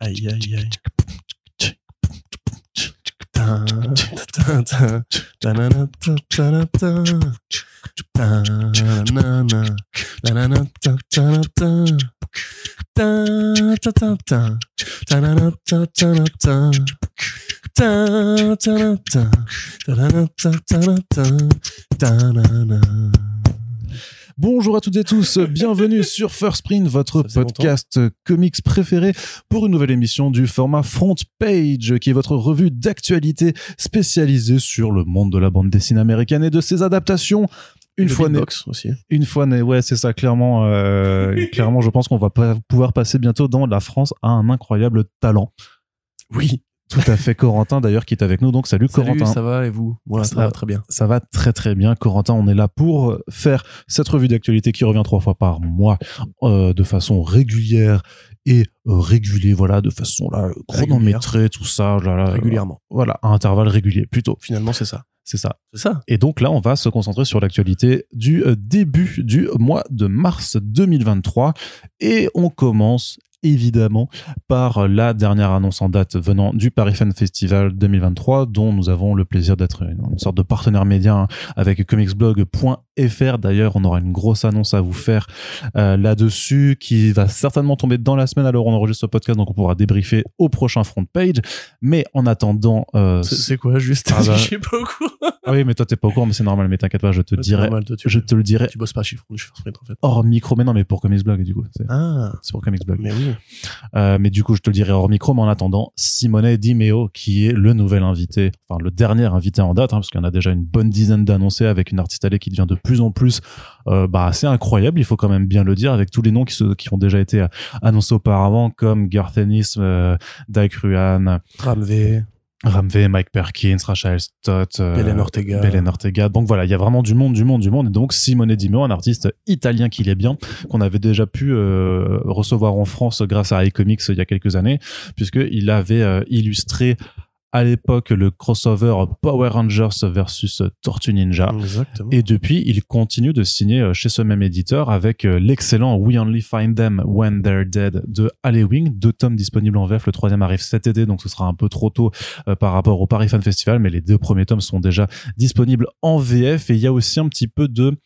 Ay, ay, ay. Bonjour à toutes et tous, bienvenue sur First Print, votre podcast comics préféré pour une nouvelle émission du format Front Page, qui est votre revue d'actualité spécialisée sur le monde de la bande dessinée américaine et de ses adaptations. Une fois né, aussi. une fois né, ouais, c'est ça, clairement, euh, clairement, je pense qu'on va pas pouvoir passer bientôt dans la France à un incroyable talent. Oui. Tout à fait, Corentin d'ailleurs qui est avec nous, donc salut, Salut, Corentin. ça va et vous? Moi, ça Ça- va très bien. Ça va très très bien, Corentin. On est là pour faire cette revue d'actualité qui revient trois fois par mois, euh, de façon régulière et euh, régulée, voilà, de façon là chronométrée, tout ça, là, là, Régulièrement. Voilà, à intervalles réguliers, plutôt. Finalement, c'est ça. C'est ça. C'est ça. Et donc là, on va se concentrer sur l'actualité du euh, début du mois de mars 2023. Et on commence évidemment par la dernière annonce en date venant du Paris Fan Festival 2023 dont nous avons le plaisir d'être une, sorte de partenaire média hein, avec comicsblog.fr d'ailleurs on aura une grosse annonce à vous faire euh, là-dessus qui va certainement tomber dans la semaine alors on enregistre ce podcast donc on pourra débriefer au prochain front page mais en attendant euh, C'est quoi, juste Ah bah. Je sais pas au courant. ah oui mais toi t'es pas au courant mais c'est normal mais t'inquiète pas je te dirai normal, toi, tu, je te le dirai tu bosses pas chez First Print, en fait. hors micro mais non mais pour comicsblog du coup c'est Ah, c'est pour comicsblog mais oui. Euh, mais du coup, je te le dirai hors micro. Mais en attendant, Simone Di Meo, qui est le nouvel invité, enfin le dernier invité en date, hein, parce qu'il y en a déjà une bonne dizaine d'annoncés avec une artiste allée qui devient de plus en plus euh, bah, assez incroyable. Il faut quand même bien le dire, avec tous les noms qui, qui ont déjà été euh, annoncés auparavant, comme Garth Ennis, euh, Dike Ruan, Ramvé, Ramvé, Mike Perkins, Rachel Stott, euh, Belen Ortega. Belen Ortega. Donc voilà, il y a vraiment du monde, du monde, du monde. Et donc Simone Di Meo, un artiste italien qu'il est bien, qu'on avait déjà pu euh, recevoir en France grâce à iComics il y a quelques années, puisqu'il avait euh, illustré à l'époque le crossover Power Rangers versus Tortue Ninja. Exactement. Et depuis, il continue de signer euh, chez ce même éditeur avec euh, l'excellent We Only Find Them When They're Dead de Halloween, deux tomes disponibles en VF. Le troisième arrive cet été, donc ce sera un peu trop tôt euh, par rapport au Paris Fan Festival, mais les deux premiers tomes sont déjà disponibles en VF. Et il y a aussi un petit peu de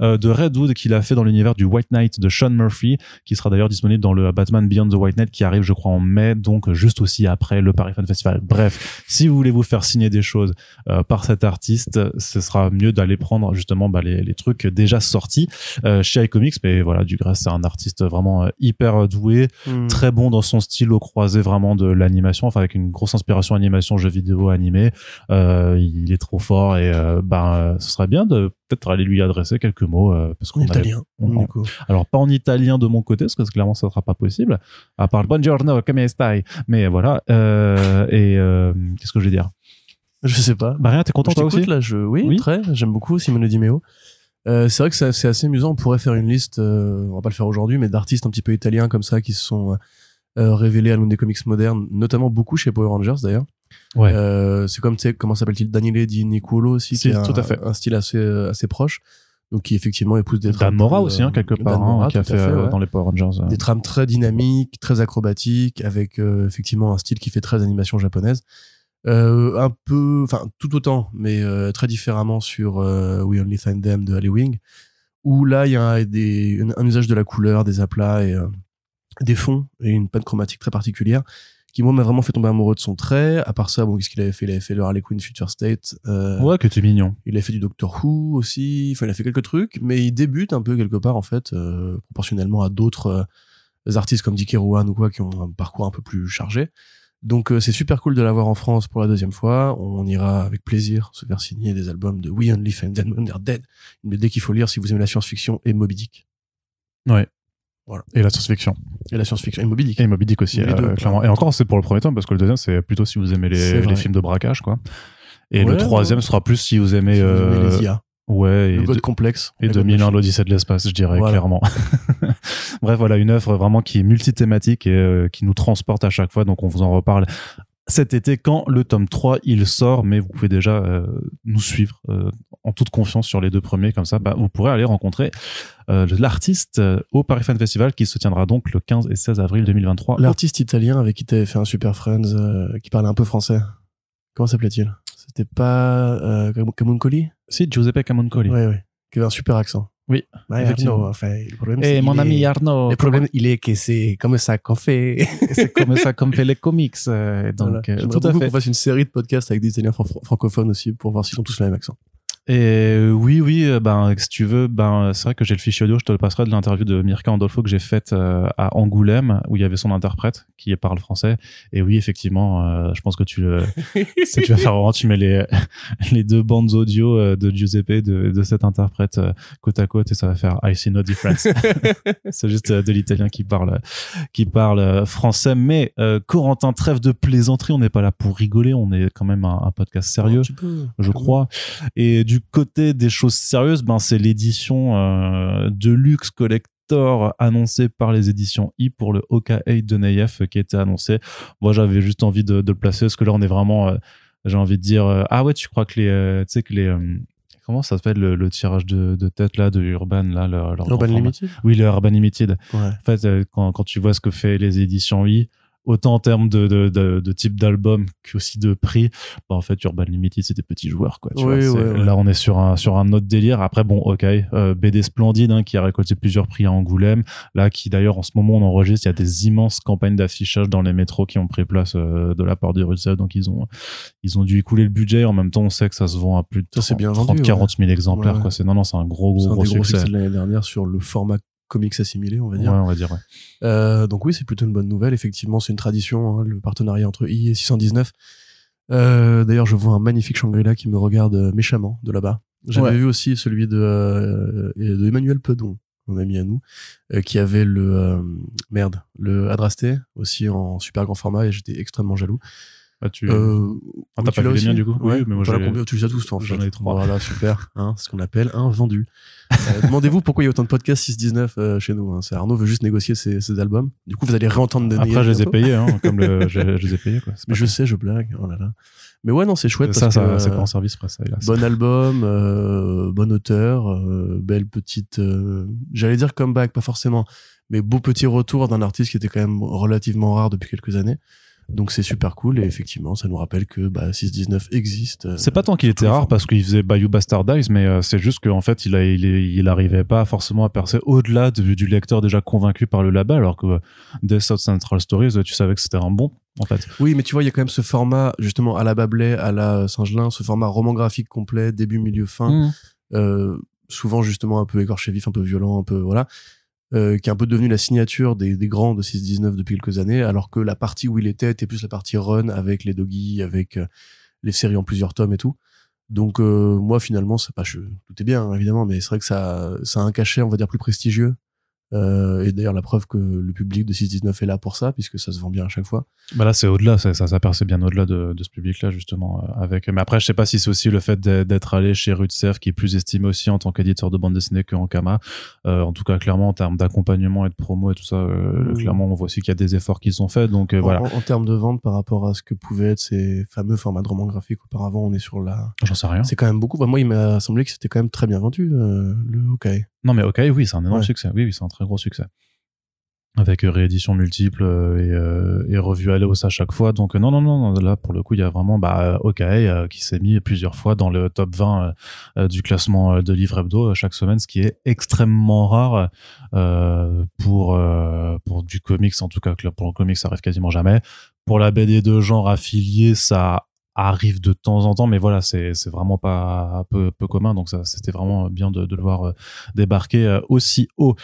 de Redwood qu'il a fait dans l'univers du White Knight de Sean Murphy, qui sera d'ailleurs disponible dans le Batman Beyond the White Knight qui arrive, je crois, en mai, donc juste aussi après le Paris Fan Festival. Bref, si vous voulez vous faire signer des choses euh, par cet artiste, ce sera mieux d'aller prendre justement bah, les, les trucs déjà sortis euh, chez iComics. Mais voilà, du c'est un artiste vraiment euh, hyper doué, Hmm. très bon dans son style au croisé vraiment de l'animation, enfin avec une grosse inspiration animation, jeux vidéo, animé. Euh, il est trop fort et euh, ben euh, ce serait bien de peut-être aller lui adresser quelques mots euh, parce En qu'on avait- italien, on- du coup. alors pas en italien de mon côté parce que clairement ça sera pas possible à part buongiorno come stai? Mais voilà euh, et euh, qu'est-ce que je vais dire? Je sais pas. bah rien t'es content je toi aussi? là, je... oui, Oui? très. J'aime beaucoup Simone Di Meo. Euh, c'est vrai que c'est assez amusant. On pourrait faire une liste, on va pas le faire aujourd'hui, mais d'artistes un petit peu italiens comme ça qui se sont révélés à l'une des comics modernes, notamment beaucoup chez Power Rangers d'ailleurs. Ouais Euh, c'est comme, tu sais, comment s'appelle-t-il Daniele Di Nicolo aussi, a tout un, à fait. un style assez, euh, assez proche. Donc qui effectivement épouse des Dan trames Mora plus, aussi hein, euh, quelque Dan part hein, Mora, qui a fait, ouais. dans les Power Rangers des trames très dynamiques, très acrobatiques, avec euh, effectivement un style qui fait très animation japonaise. Euh, un peu, enfin tout autant, mais euh, très différemment sur We Only Find Them de Halloween, où là il y a des, un, un usage de la couleur, des aplats et des fonds et une panne chromatique très particulière qui moi m'a vraiment fait tomber amoureux de son trait. À part ça, bon, qu'est-ce qu'il avait fait? Il avait fait le Harley Quinn Future State. Euh, ouais que t'es mignon il a fait du Doctor Who aussi. Enfin, il a fait quelques trucs, mais il débute un peu quelque part en fait, euh, proportionnellement à d'autres euh, artistes comme Dick Rowan ou quoi qui ont un parcours un peu plus chargé. Donc euh, c'est super cool de l'avoir en France pour la deuxième fois. On ira avec plaisir se faire signer des albums de We Only Find Them When They're Dead, une BD qu'il faut lire si vous aimez la science-fiction et Moby Dick. ouais Voilà. et la science-fiction Et la science-fiction et Moby Dick. et Moby Dick aussi Les euh, deux. clairement et encore c'est pour le premier tome parce que le deuxième c'est plutôt si vous aimez les, films de braquage quoi et Ouais, le troisième sera plus si vous aimez Si vous aimez euh, les IA, ouais et le de- code complexe. Et la God 2001, Machine. l'Odyssée de l'espace, je dirais Voilà. clairement. Bref, voilà une œuvre vraiment qui est multithématique et euh, qui nous transporte à chaque fois. Donc, on vous en reparle cet été quand le tome 3 il sort mais vous pouvez déjà euh, nous suivre euh, en toute confiance sur les deux premiers comme ça bah, vous pourrez aller rencontrer euh, l'artiste euh, au Paris Fan Festival qui se tiendra donc le 15 et 16 avril 2023 L'artiste italien avec qui t'avais fait un Super Friends, euh, qui parlait un peu français. Comment s'appelait-il? C'était pas euh, Cam- Camuncoli? Si Giuseppe Camuncoli Oui, oui. Qui avait un super accent. Oui. Arnaud, enfin, le problème, et mon ami est- Arnaud Le problème, il est que c'est comme ça qu'on fait. c'est comme ça comme fait les comics euh, donc Voilà. euh, J'aimerais tout à fait qu'on fasse une série de podcasts avec des Italiens fran- francophones aussi pour voir s'ils ont tous le même accent. Et euh, oui, oui, euh, ben si tu veux, ben c'est vrai que j'ai le fichier audio, je te le passerai de l'interview de Mirka Andolfo que j'ai faite euh, à Angoulême où il y avait son interprète qui parle français. Et oui, effectivement, euh, je pense que tu le, si tu vas faire vraiment, tu mets les les deux bandes audio euh, de Giuseppe de, de cet interprète euh, côte à côte et ça va faire I see no difference. c'est juste euh, de l'italien qui parle qui parle euh, français. Mais euh, Corentin, trêve de plaisanterie, on n'est pas là pour rigoler, on est quand même un, un podcast sérieux peux. je crois. Et du côté des choses sérieuses, ben c'est l'édition euh, de luxe collector annoncée par les éditions I pour le 8 de Nayef qui était annoncé. Moi, j'avais juste envie de, de le placer parce que là, on est vraiment, euh, j'ai envie de dire, euh, ah ouais, tu crois que les, euh, tu sais que les euh, Comment ça s'appelle le, le tirage de, de tête là de Urban là leur Urban Limited? Oui, le Urban Limited. Ouais. En fait, euh, quand, quand tu vois ce que fait les éditions I, autant en termes de, de, de, de type d'album qu'aussi de prix, bah en fait, Urban Limited, c'est des petits joueurs, quoi. Tu Oui, vois, c'est- ouais, ouais. Là, on est sur un, sur un autre délire. Après, bon, ok, euh, BD Splendide, hein, qui a récolté plusieurs prix à Angoulême. Là, qui d'ailleurs, en ce moment, on enregistre, il y a des immenses campagnes d'affichage dans les métros qui ont pris place euh, de la part du Russell. Donc, ils ont, ils ont dû écouler le budget. En même temps, on sait que ça se vend à plus de Ça, c'est 30, bien 30, vendu, 40 000 exemplaires, Ouais, quoi. C'est, non, non, c'est un gros, gros, succès. succès de l'année dernière sur le format comics assimilé, on va Ouais, dire. on va dire, ouais. Euh, donc oui, c'est plutôt une bonne nouvelle. Effectivement, c'est une tradition, hein, le partenariat entre I et 619. Euh, D'ailleurs, je vois un magnifique Shangri-La qui me regarde euh, méchamment de là-bas. J'avais Ouais. vu aussi celui de, euh, de Emmanuel Pedon, mon ami à nous, euh, qui avait le merde, le Adrasté aussi en super grand format et j'étais extrêmement jaloux. Bah, tu, Euh, Ah, oui, t'as pas les miens, du coup Oui, mais moi, combien tu les as tous toi en fait. j'en ai trois. Voilà, super. Hein, ce qu'on appelle un vendu. Euh, Demandez-vous pourquoi il y a autant de podcasts 619 euh, chez nous. Hein. C'est Arnaud veut juste négocier ses, ses albums. Du coup, vous allez réentendre de Après, je les ai payés, hein, comme le, je, je les ai payés, quoi. Mais je sais, je blague. Oh là là. Mais ouais, non, c'est chouette. ça, ça, c'est pas en service presse, ça. Bon album, euh, bon auteur, euh, belle petite. J'allais dire comeback, pas forcément, mais beau petit retour d'un artiste qui était quand même relativement rare depuis quelques années. Donc c'est super cool et effectivement, ça nous rappelle que bah, 619 existe. euh, C'est pas tant qu'il était rare parce qu'il faisait Bayou Bastardize, mais euh, c'est juste qu'en fait, il, a, il, est- il arrivait pas forcément à percer au-delà de- du lecteur déjà convaincu par le label, alors que euh, Death South Central Stories, euh, tu savais que c'était un bon, en fait. Oui, mais tu vois, il y a quand même ce format, justement, à la Babelais, à la Saint-Gelin, ce format roman graphique complet, début, milieu, fin, Mmh. souvent justement un peu écorché vif, un peu violent, un peu voilà, euh, qui est un peu devenu la signature des, des grands de 619 depuis quelques années, alors que la partie où il était était plus la partie run avec les doggies, avec euh, les séries en plusieurs tomes et tout. Donc euh, moi finalement, c'est pas, je, tout est bien hein, évidemment, mais c'est vrai que ça, ça a un cachet, on va dire plus prestigieux. Euh, et d'ailleurs la preuve que le public de 619 est là pour ça, puisque ça se vend bien à chaque fois. Bah là, c'est au-delà, ça, ça, bien au-delà de, de ce public-là, justement. euh, avec... Mais après, je sais pas si c'est aussi le fait d'être- allé chez Rutsev, qui est plus estimé aussi en tant qu'éditeur de bande dessinée que Ankama. Euh, en tout cas, clairement, en termes d'accompagnement et de promo et tout ça, euh, clairement, on voit aussi qu'il y a des efforts qui sont faits. Donc En- voilà, En, en termes de vente par rapport à ce que pouvaient être ces fameux formats de romans graphiques auparavant, on est sur la. j'en sais rien. C'est quand même beaucoup. Enfin, moi, il m'a semblé que c'était quand même très bien vendu, le Hawkeye. Non, mais ok, oui, c'est un énorme Ouais. succès. Oui, oui, c'est un très gros succès. Avec euh, réédition multiple euh, et, euh, et revue à la hausse à chaque fois. Donc, euh, non, non, non, là, pour le coup, il y a vraiment bah, OK euh, qui s'est mis plusieurs fois dans le top 20 euh, euh, du classement de livres hebdo chaque semaine, ce qui est extrêmement rare pour, pour du comics. En tout cas, pour le comics, ça arrive quasiment jamais. Pour la BD de genre affilié, ça arrive de temps en temps, mais voilà, c'est c'est vraiment pas peu, peu commun. Donc, ça, c'était vraiment bien de, de le voir euh, débarquer euh, aussi haut.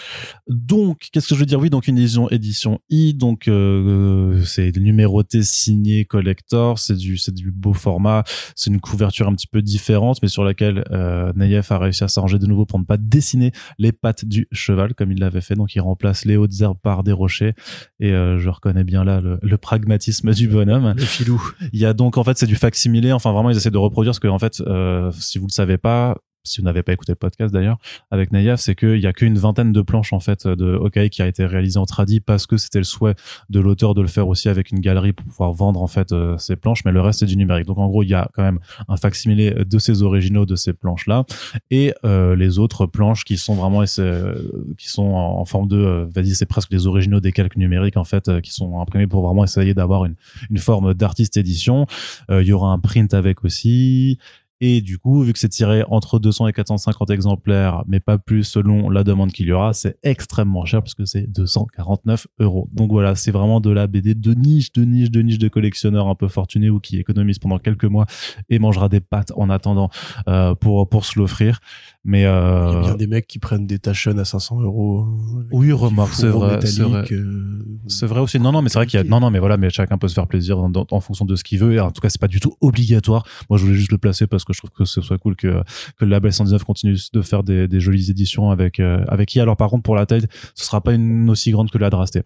Donc, qu'est-ce que je veux dire? Oui, donc une édition édition I, donc euh, c'est numéroté, signé, collector, c'est du c'est du beau format, c'est une couverture un petit peu différente, mais sur laquelle euh, Nayef a réussi à s'arranger de nouveau pour ne pas dessiner les pattes du cheval comme il l'avait fait. Donc, il remplace les hautes herbes par des rochers, et euh, je reconnais bien là le, le pragmatisme du bonhomme. Le filou. Il y a donc en fait c'est du facsimilé. Enfin vraiment ils essaient de reproduire ce que en fait euh, si vous le savez pas si vous n'avez pas écouté le podcast d'ailleurs, avec Nayaf, c'est qu'il y a qu'une vingtaine de planches en fait de Hawkeye qui a été réalisé en tradi parce que c'était le souhait de l'auteur de le faire aussi avec une galerie pour pouvoir vendre en fait euh, ces planches, mais le reste c'est du numérique. Donc en gros, il y a quand même un facsimilé de ces originaux de ces planches là et euh, les autres planches qui sont vraiment qui sont en, forme de, euh, vas-y, c'est presque les originaux des calques numériques en fait qui sont imprimés pour vraiment essayer d'avoir une, une forme d'artiste édition. Il y aura un print avec aussi. Et du coup, vu que c'est tiré entre 200 et 450 exemplaires, mais pas plus selon la demande qu'il y aura, c'est extrêmement cher puisque c'est 249 euros. Donc voilà, c'est vraiment de la BD de niche, de niche, de niche de collectionneurs un peu fortunés ou qui économisent pendant quelques mois et mangera des pâtes en attendant euh, pour pour se l'offrir. Mais euh... il y a bien des mecs qui prennent des tachons à 500 euros. Oui, remarque, c'est vrai, c'est vrai. Euh, c'est vrai aussi. Non, non, mais c'est vrai qu'il y a. Non, non, mais voilà, mais chacun peut se faire plaisir en, en fonction de ce qu'il veut. Et en tout cas, c'est pas du tout obligatoire. Moi, je voulais juste le placer parce que je trouve que ce soit cool que que le label 119 continue de faire des, jolies éditions avec euh, avec qui. Alors, par contre, pour la taille, ce sera pas une aussi grande que la Drasté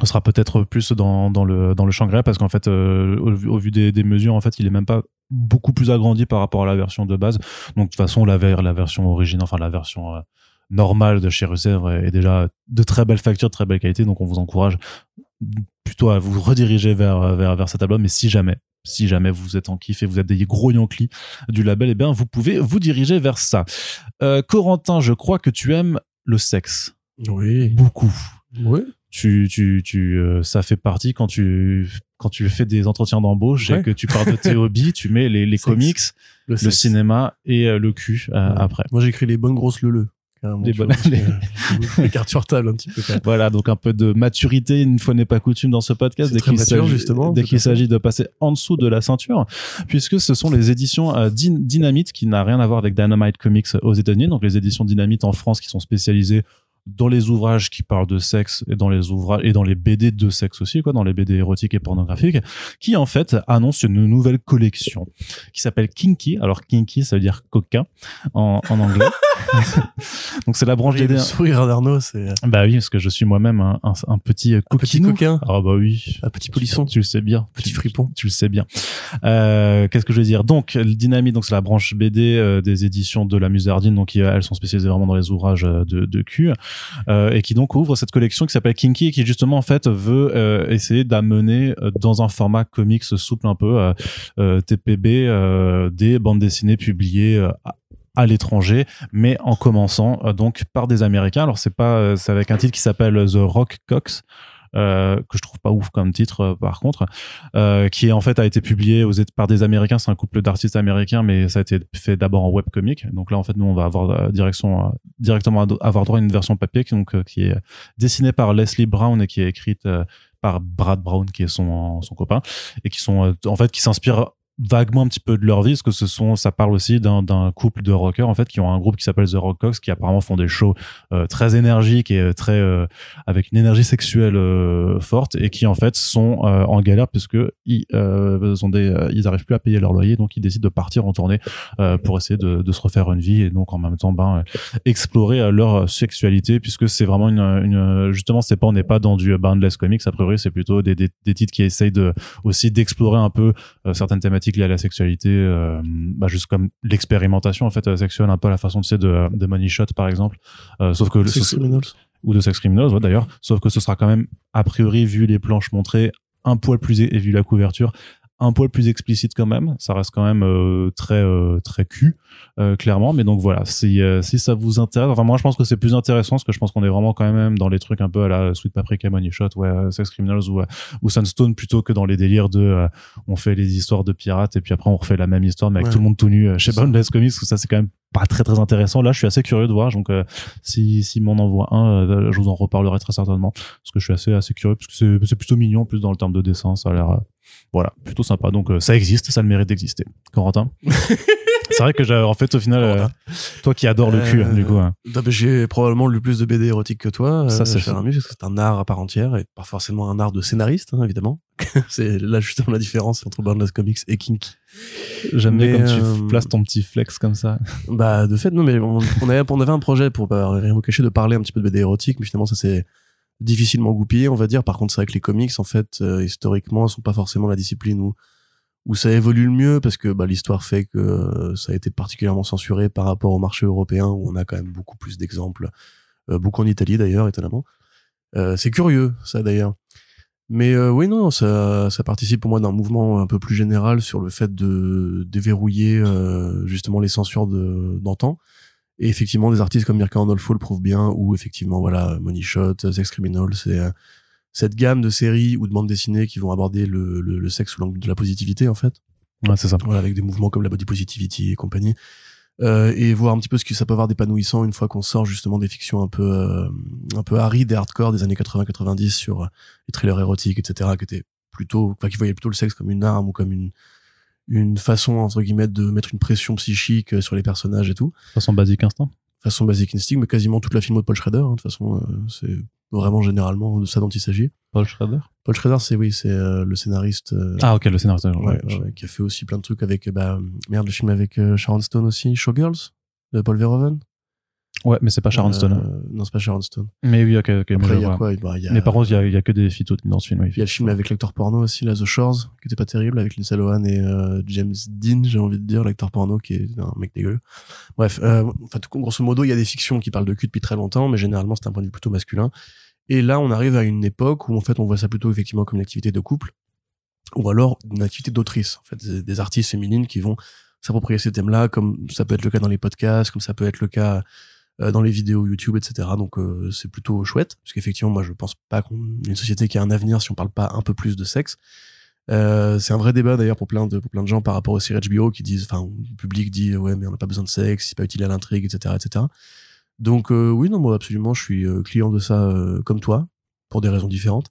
ce sera peut-être plus dans, dans le dans le Shangri-La parce qu'en fait euh, au, vu des, mesures en fait il est même pas beaucoup plus agrandi par rapport à la version de base. Donc de toute façon, la, la version originale, enfin la version euh, normale de chez Russer est, déjà de très belle facture, de très belle qualité. Donc on vous encourage plutôt à vous rediriger vers vers, vers cet album. Mais si jamais si jamais vous êtes en kiff et vous êtes des gros Yankees du label, eh bien vous pouvez vous diriger vers ça. Euh, Corentin, je crois que tu aimes le sexe. Oui. Beaucoup. Oui tu, tu, tu, euh, ça fait partie quand tu, quand tu fais des entretiens d'embauche et que tu parles de tes hobbies, tu mets les, les comics, le, cinéma et euh, le cul euh, après. Moi, j'écris les bonnes grosses leleux. Les, bonnes, les... cartes sur table un petit peu. Voilà, donc un peu de maturité, une fois n'est pas coutume dans ce podcast, dès qu'il s'agit, justement, dès qu'il s'agit de passer en dessous de la ceinture, puisque ce sont les éditions Dynamite, qui n'a rien à voir avec Dynamite Comics aux États-Unis, donc les éditions Dynamite en France qui sont spécialisées dans les ouvrages qui parlent de sexe et dans les ouvrages et dans les BD de sexe aussi quoi dans les BD érotiques et pornographiques qui en fait annonce une nouvelle collection qui s'appelle Kinky. Alors Kinky ça veut dire coquin en, en anglais. Donc c'est la branche des le sourire d'Arnaud c'est bah oui parce que je suis moi-même un, un, petit coquin. Ah bah oui. Un petit polisson. Tu le sais bien. Petit fripon. tu, le sais bien. Euh, qu'est-ce que je veux dire? Donc Dynamite donc c'est la branche BD euh, des éditions de la Musardine. Donc elles sont spécialisées vraiment dans les ouvrages euh, de, de cul euh, et qui donc ouvre cette collection qui s'appelle Kinky et qui justement en fait veut euh, essayer d'amener euh, dans un format comics souple un peu TPB des bandes dessinées publiées à l'étranger, mais en commençant donc par des Américains. Alors c'est pas, c'est avec un titre qui s'appelle The Rock Cox. Euh, que je trouve pas ouf comme titre euh, par contre, euh, qui en fait a été publié par des Américains. C'est un couple d'artistes américains, mais ça a été fait d'abord en webcomic. Donc là, en fait, nous, on va avoir direction directement avoir droit à une version papier, donc qui est dessinée par Leslie Brown et qui est écrite par Brad Brown, qui est son son copain, et qui sont en fait qui s'inspirent vaguement un petit peu de leur vie parce que ce sont ça parle aussi d'un couple de rockers en fait qui ont un groupe qui s'appelle The Rockox qui apparemment font des shows euh, très énergiques et euh, très euh, avec une énergie sexuelle forte et qui en fait sont en galère puisque ils ont des ils arrivent plus à payer leur loyer donc ils décident de partir en tournée pour essayer de, se refaire une vie et donc en même temps ben explorer leur sexualité puisque c'est vraiment une, justement c'est pas on n'est pas dans du boundless comics a priori c'est plutôt des, des, titres qui essayent aussi d'explorer un peu certaines thématiques liées à la sexualité, euh, bah, juste comme l'expérimentation en fait euh, sexuelle, un peu à la façon de sais de, de Money Shot par exemple, euh, sauf que Sex Criminals. Ou de Sex Criminals ouais, d'ailleurs, sauf que ce sera quand même a priori vu les planches montrées un poil plus et vu la couverture un poil plus explicite quand même. Ça reste quand même euh, très euh, très cul, euh, clairement. Mais donc voilà, si si ça vous intéresse, enfin moi je pense que c'est plus intéressant parce que je pense qu'on est vraiment quand même dans les trucs un peu à la Sweet Paprika Money Shot, ouais, Sex Criminals ou ou Sunstone plutôt que dans les délires de on fait les histoires de pirates et puis après on refait la même histoire mais avec tout le monde tout nu chez Boundless Comics. Parce que ça c'est quand même pas très très intéressant. Là, je suis assez curieux de voir. Donc, si si m'en envoie un, je vous en reparlerai très certainement parce que je suis assez assez curieux parce que c'est plutôt mignon en plus dans le terme de dessin. Ça a l'air voilà, plutôt sympa. Donc euh, ça existe, ça le mérite d'exister. Corentin C'est vrai que j'ai, en fait, au final, euh, toi qui adores le cul, du coup. Hein. Bah, j'ai probablement lu plus de BD érotiques que toi. Ça, c'est cher parce que c'est un art à part entière et pas forcément un art de scénariste, hein, évidemment. c'est là justement la différence entre Boundless Comics et Kinky. J'aime bien quand tu euh, places ton petit flex comme ça. Bah, de fait, non, mais on, avait, on avait un projet pour pas rien vous cacher de parler un petit peu de BD érotique, mais finalement, ça c'est difficilement goupillé, on va dire. Par contre, c'est vrai que les comics, en fait, euh, historiquement, sont pas forcément la discipline où où ça évolue le mieux parce que bah, l'histoire fait que euh, ça a été particulièrement censuré par rapport au marché européen où on a quand même beaucoup plus d'exemples, euh, beaucoup en Italie d'ailleurs, étonnamment. C'est curieux, ça d'ailleurs. Mais oui, non, ça, ça participe pour moi d'un mouvement un peu plus général sur le fait de déverrouiller justement les censures d'antan. et effectivement, des artistes comme Mirka Andolfo le prouvent bien, ou effectivement, voilà, Money Shot, Sex Criminal, c'est cette gamme de séries ou de bandes dessinées qui vont aborder le, le, le sexe sous l'angle de la positivité en fait. Ouais, c'est ça. Voilà, avec des mouvements comme la body positivity et compagnie. Euh, et voir un petit peu ce que ça peut avoir d'épanouissant une fois qu'on sort justement des fictions un peu euh, un peu arides et hardcore des années 80-90 sur euh, les thrillers érotiques etc qui étaient plutôt enfin qui voyaient plutôt le sexe comme une arme ou comme une une façon entre guillemets de mettre une pression psychique euh, sur les personnages et tout. Façon basique instinct. Façon basique instinct mais quasiment toute la film de Paul Schrader hein, de toute façon c'est vraiment généralement de ça dont il s'agit. Paul Schrader? Paul Schrader, c'est oui, c'est euh, le scénariste. Euh, ah ok, le scénariste. Ouais, qui a fait aussi plein de trucs avec bah merde le film avec euh, Sharon Stone aussi, Showgirls de Paul Verhoeven. Ouais, mais c'est pas Sharon Stone. Hein. Non, c'est pas Sharon Stone. Mais oui, ok, ok. Après, il y a quoi bah, y a... Mais par contre, il y a, y a, que des phytos dans ce film. Il y a le film avec l'acteur porno aussi, là, The Shores, qui était pas terrible, avec Lindsay Lohan et James Dean, j'ai envie de dire, l'acteur porno, qui est un mec dégueu. Bref, enfin, grosso modo, il y a des fictions qui parlent de cul depuis très longtemps, mais généralement, c'est un point de vue plutôt masculin. Et là, on arrive à une époque où en fait, on voit ça plutôt effectivement comme une activité de couple, ou alors une activité d'autrice. En fait, des, artistes féminines qui vont s'approprier ces thèmes-là, comme ça peut être le cas dans les podcasts, comme ça peut être le cas euh, dans les vidéos YouTube, etc. Donc euh, c'est plutôt chouette, parce qu'effectivement, moi, je pense pas qu'on une société qui a un avenir si on parle pas un peu plus de sexe. Euh, c'est un vrai débat d'ailleurs pour plein de pour plein de gens par rapport aux séries HBO qui disent, enfin, le public dit ouais mais on n'a pas besoin de sexe, c'est pas utile à l'intrigue, etc., etc. Donc euh, oui, non, moi absolument, je suis euh, client de ça euh, comme toi, pour des raisons différentes.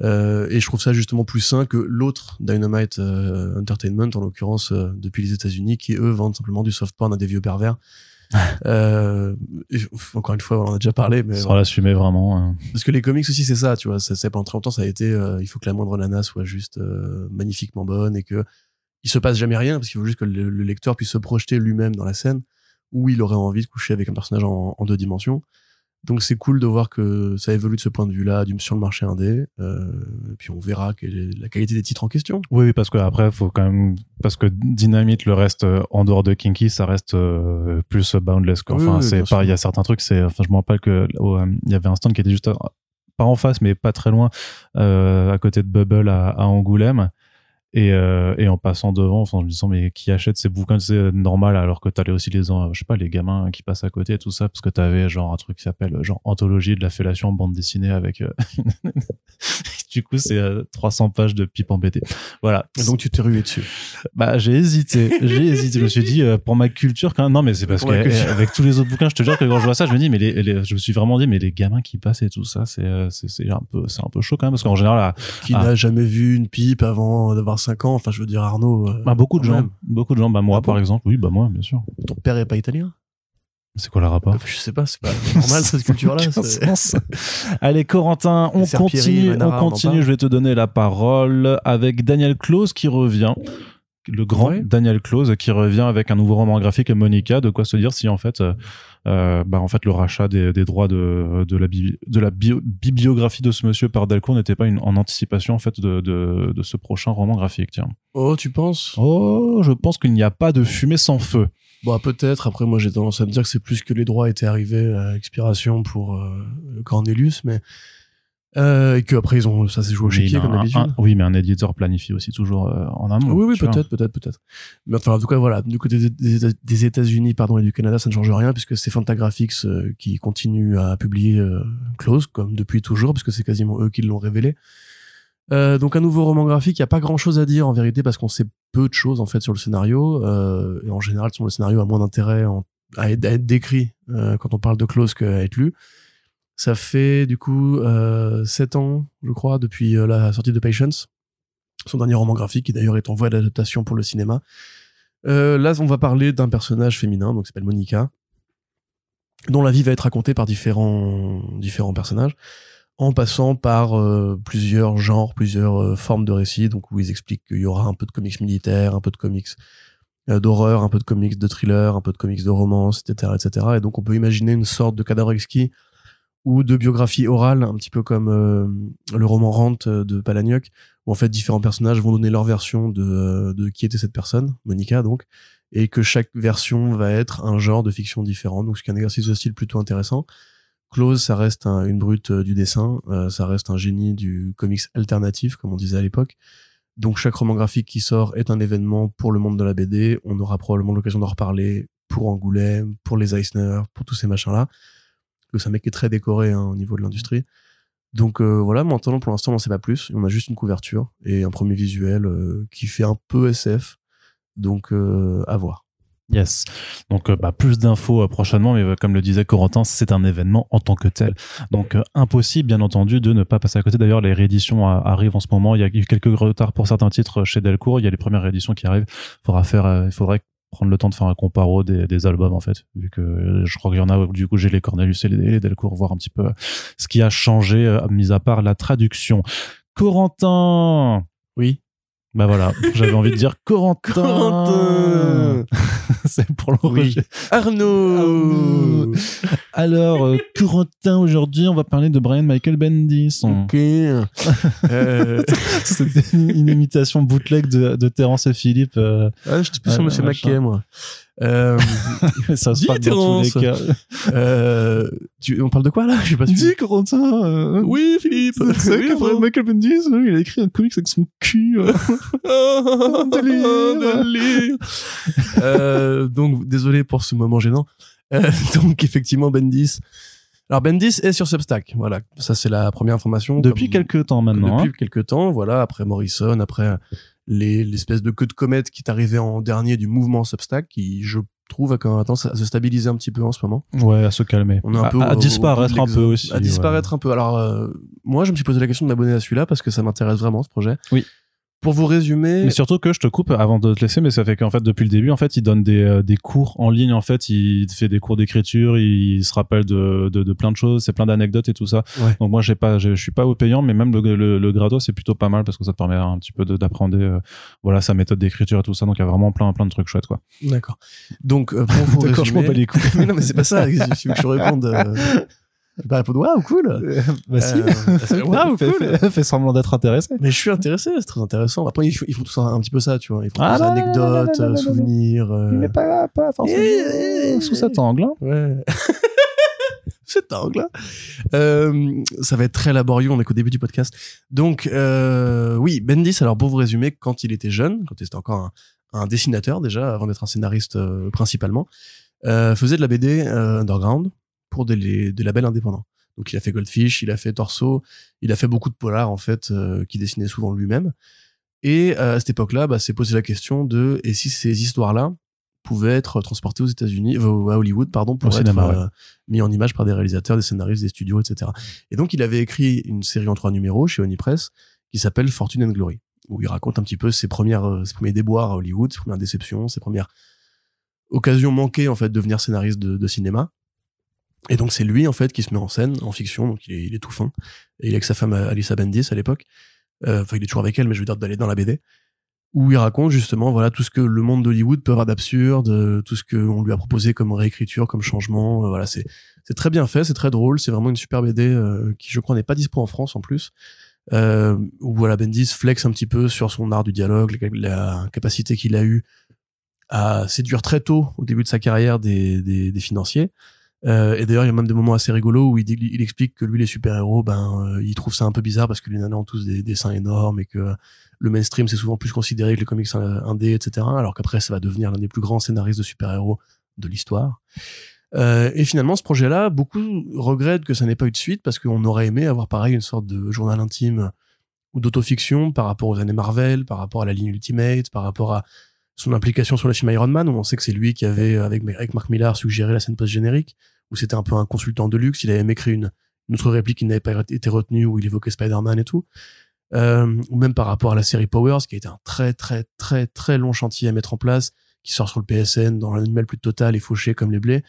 et je trouve ça justement plus sain que l'autre Dynamite Entertainment, en l'occurrence depuis les États-Unis, qui eux vendent simplement du soft porn à des vieux pervers. encore une fois, on en a déjà parlé, mais sans l'assumer vraiment. Hein. Parce que les comics aussi, c'est ça, tu vois. Ça, pendant très longtemps, ça a été, il faut que la moindre nana soit juste magnifiquement bonne et que il se passe jamais rien parce qu'il faut juste que le lecteur puisse se projeter lui-même dans la scène où il aurait envie de coucher avec un personnage en, deux dimensions. Donc c'est cool de voir que ça évolue de ce point de vue-là sur le marché indé. Euh, et puis on verra quelle est la qualité des titres en question. Oui, parce que après faut quand même parce que Dynamite le reste euh, en dehors de Kinky, ça reste euh, plus boundless. Quoi. Enfin, c'est pas. Il y a certains trucs. C'est. Enfin, je me rappelle que il y avait un stand qui était juste pas en face, mais pas très loin, à côté de Bubble à, à Angoulême. Et, euh, et en passant devant, en me disant mais qui achète ces bouquins c'est normal alors que t'allais aussi les je sais pas les gamins qui passent à côté et tout ça parce que t'avais genre un truc qui s'appelle genre anthologie de la fellation en bande dessinée avec euh, du coup c'est 300 euh, pages de pipe embêtée voilà. Donc tu t'es rué dessus. Bah j'ai hésité. J'ai hésité. Je me suis dit pour ma culture quand non mais c'est parce que avec tous les autres bouquins je te jure que quand je vois ça je me dis mais les, je me suis vraiment dit mais les gamins qui passent et tout ça c'est c'est un peu c'est un peu chaud quand même parce qu'en général qui n'a jamais vu une pipe avant d'avoir 5 ans. Enfin, je veux dire, Arnaud. Euh, bah, beaucoup de gens. Beaucoup de gens. Bah, moi, ah par exemple. Oui, bah, moi, bien sûr. Ton père est pas italien? C'est quoi le rapport? Je sais pas, c'est pas normal cette culture-là. Allez, Corentin, on continue, on continue. Je vais te donner la parole avec Daniel Close qui revient le grand Daniel Close qui revient avec un nouveau roman graphique Monica de quoi se dire si en fait euh, euh, bah en fait le rachat des, des droits de, de la, de la bibliographie de ce monsieur par Delcourt n'était pas une, en anticipation en fait de, de, de, ce prochain roman graphique tiens. Oh tu penses? Oh je pense qu'il n'y a pas de fumée sans feu. Bon, peut-être. Après, moi, j'ai tendance à me dire que c'est plus que les droits étaient arrivés à expiration pour euh, Cornelius, mais euh, et que après ils ont ça s'est joué au chéquier comme d'habitude. Oui, mais un éditeur planifie aussi toujours euh, en amont. Oui, oui, peut-être, peut-être, peut-être. Mais enfin, en tout cas, voilà, du côté des, des États-Unis, pardon, et du Canada, ça ne change rien puisque c'est Fantagraphics euh, qui continue à publier euh, Close comme depuis toujours, puisque c'est quasiment eux qui l'ont révélé. Euh, donc un nouveau roman graphique, il y a pas grand-chose à dire en vérité parce qu'on sait peu de choses en fait sur le scénario et en général, le scénario a moins d'intérêt à, être décrit quand on parle de Close qu'à être lu. Ça fait du coup euh, 7 ans, je crois, depuis euh, la sortie de Patience, son dernier roman graphique, qui d'ailleurs est en voie d'adaptation pour le cinéma. Euh, là, on va parler d'un personnage féminin, donc s'appelle Monica, dont la vie va être racontée par différents, différents personnages, en passant par euh, plusieurs genres, plusieurs euh, formes de récits, donc où ils expliquent qu'il y aura un peu de comics militaires, un peu de comics d'horreur, un peu de comics de thriller, un peu de comics de romance, etc., etc. Et donc on peut imaginer une sorte de cadavre exquis ou de biographie orale, un petit peu comme euh, le roman Rant de Palahniuk, où en fait différents personnages vont donner leur version de, de qui était cette personne, Monica donc, et que chaque version va être un genre de fiction différent, donc c'est un exercice de style plutôt intéressant. Close, ça reste une brute euh, du dessin, euh, ça reste un génie du comics alternatif, comme on disait à l'époque. Donc chaque roman graphique qui sort est un événement pour le monde de la BD. On aura probablement l'occasion d'en reparler pour Angoulême, pour les Eisner, pour tous ces machins-là. C'est un mec qui est très décoré hein, au niveau de l'industrie. Donc euh, voilà, maintenant pour l'instant on n'en sait pas plus. On a juste une couverture et un premier visuel qui fait un peu SF. Donc à voir. Yes. Donc, euh, bah, plus d'infos euh, prochainement, mais euh, comme le disait Corentin, c'est un événement en tant que tel. Donc, impossible, bien entendu, de ne pas passer à côté. D'ailleurs, les rééditions arrivent en ce moment. Il y a eu quelques retards pour certains titres chez Delcourt. Il y a les premières rééditions qui arrivent. Faudra faire, il faudrait prendre le temps de faire un comparo des, albums, en fait. Vu que je crois qu'il y en a, du coup, j'ai les Cornelius et les, Delcourt, voir un petit peu ce qui a changé, mis à part la traduction. Corentin! Oui. Bah voilà, j'avais envie de dire Corentin. Corentin C'est pour le oui. Arnaud. Alors, euh, Corentin, aujourd'hui, on va parler de Brian Michael Bendis. Ok. euh... C'était une, imitation bootleg de, de Terence et Philippe. Euh, ah, je suis plus sur Monsieur McKay, moi. Euh, ça se passe dans tous les cas. Euh, tu, on parle de quoi là? Je sais pas. Dis Corentin. Euh, oui Philippe. C'est oui, vrai Michael Bendis, il a écrit un comics avec son cul. oh, délire. euh, donc désolé pour ce moment gênant. Euh, donc effectivement Bendis. Alors Bendis est sur Substack, voilà. Ça c'est la première information. Depuis comme... quelques temps maintenant. Depuis hein. quelques temps, voilà. Après Morrison, après l'espèce de queue de comète qui est arrivé en dernier du mouvement Substack, qui je trouve a quand même tendance à se stabiliser un petit peu en ce moment. Ouais, à se calmer. On a un peu à, disparaître un peu aussi. À disparaître un peu. Alors euh, moi, je me suis posé la question de m'abonner à celui-là parce que ça m'intéresse vraiment ce projet. Oui pour vous résumer. Mais surtout que je te coupe avant de te laisser, mais ça fait qu'en fait depuis le début, en fait, il donne des, euh, des cours en ligne. En fait, il fait des cours d'écriture, il, se rappelle de, de, de, plein de choses, c'est plein d'anecdotes et tout ça. Donc moi, j'ai pas, je suis pas au payant, mais même le, le, le gratos, c'est plutôt pas mal parce que ça te permet un petit peu d'apprendre, euh, voilà, sa méthode d'écriture et tout ça. Donc il y a vraiment plein, plein de trucs chouettes, quoi. D'accord. Donc euh, pour vous résumer. pas les coups. mais non, mais c'est pas ça. Veux que je réponde. Répondre waouh cool. Euh, bah si. Euh, waouh cool. Fais, semblant d'être intéressé. Mais je suis intéressé, c'est très intéressant. Après ils font, ils font tout ça un petit peu ça, tu vois. Ils font ah des anecdotes, souvenirs. Euh... Mais pas pas forcément sous cet angle. Hein. Ouais. cet angle. Euh, ça va être très laborieux. On est qu'au début du podcast. Donc euh, oui, Bendis. Alors pour vous résumer, quand il était jeune, quand il était encore un, un dessinateur déjà, avant d'être un scénariste euh, principalement, faisait de la BD underground pour des, des, labels indépendants. Donc il a fait Goldfish, il a fait Torso, il a fait beaucoup de polars en fait euh, qui dessinait souvent lui-même. Et euh, à cette époque-là, bah, s'est posé la question de et si ces histoires-là pouvaient être transportées aux États-Unis, euh, à Hollywood, pardon, pour être mis en image par des réalisateurs, des scénaristes, des studios, etc. Et donc il avait écrit une série en trois numéros chez Onipress qui s'appelle Fortune and Glory, où il raconte un petit peu ses premières, ses premiers déboires à Hollywood, ses premières déceptions, ses premières occasions manquées en fait de devenir scénariste de, de cinéma et donc c'est lui en fait qui se met en scène en fiction, donc il est, tout fin. Et il est avec sa femme Alissa Bendis à l'époque. Euh, enfin, il est toujours avec elle, mais je veux dire d'aller dans la BD où il raconte justement voilà tout ce que le monde d'Hollywood peut avoir d'absurde, euh, tout ce qu'on lui a proposé comme réécriture, comme changement. Euh, voilà, c'est c'est très bien fait, c'est très drôle, c'est vraiment une super BD qui je crois n'est pas dispo en France en plus. Euh, où voilà Bendis flex un petit peu sur son art du dialogue, la, capacité qu'il a eu à séduire très tôt au début de sa carrière des, des, des financiers. Euh, et d'ailleurs, il y a même des moments assez rigolos où il, explique que lui, les super-héros, ben, euh, il trouve ça un peu bizarre parce que les nanas ont tous des dessins énormes et que le mainstream, c'est souvent plus considéré que les comics indés, etc. Alors qu'après, ça va devenir l'un des plus grands scénaristes de super-héros de l'histoire. Euh, et finalement, ce projet-là, beaucoup regrettent que ça n'ait pas eu de suite parce qu'on aurait aimé avoir pareil une sorte de journal intime ou d'autofiction par rapport aux années Marvel, par rapport à la ligne Ultimate, par rapport à son implication sur le film Iron Man, où on sait que c'est lui qui avait, avec, avec Mark Millar, suggéré la scène post-générique où c'était un peu un consultant de luxe. Il avait même écrit une, autre réplique qui n'avait pas été retenue, où il évoquait Spider-Man et tout. Euh, ou même par rapport à la série Powers, qui a été un très très très très long chantier à mettre en place, qui sort sur le PSN dans l'animal plus total et fauché comme les blés.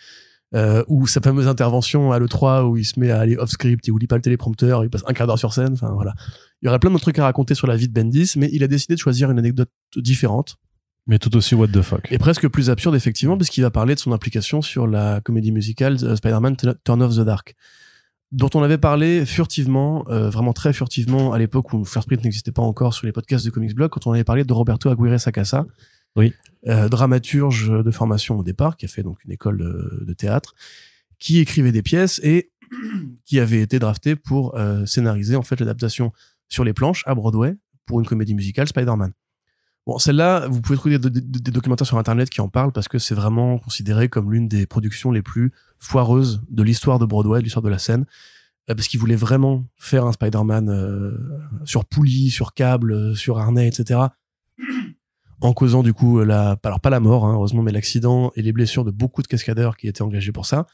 Euh, ou sa fameuse intervention à l'E3 où il se met à aller off-script, il oublie pas le téléprompteur, il passe un quart d'heure sur scène, enfin voilà. Il y aurait plein de trucs à raconter sur la vie de Bendis, mais il a décidé de choisir une anecdote différente mais tout aussi what the fuck. Et presque plus absurde, effectivement, parce qu'il va parler de son implication sur la comédie musicale euh, Spider-Man Turn of the Dark. dont on avait parlé furtivement, euh, vraiment très furtivement, à l'époque où First Print n'existait pas encore sur les podcasts de Comics Blog, quand on avait parlé de Roberto Aguirre Sacasa, Oui. euh, dramaturge de formation au départ, qui a fait donc une école de, de théâtre, qui écrivait des pièces et qui avait été drafté pour euh, scénariser en fait l'adaptation sur les planches à Broadway pour une comédie musicale Spider-Man. Bon, celle-là, vous pouvez trouver des, documentaires sur Internet qui en parlent parce que c'est vraiment considéré comme l'une des productions les plus foireuses de l'histoire de Broadway, de l'histoire de la scène, euh, parce qu'ils voulaient vraiment faire un Spider-Man euh, sur poulie, sur câble, euh, sur harnais, etc. En causant du coup la, alors pas la mort, hein, heureusement, mais l'accident et les blessures de beaucoup de cascadeurs qui étaient engagés pour ça.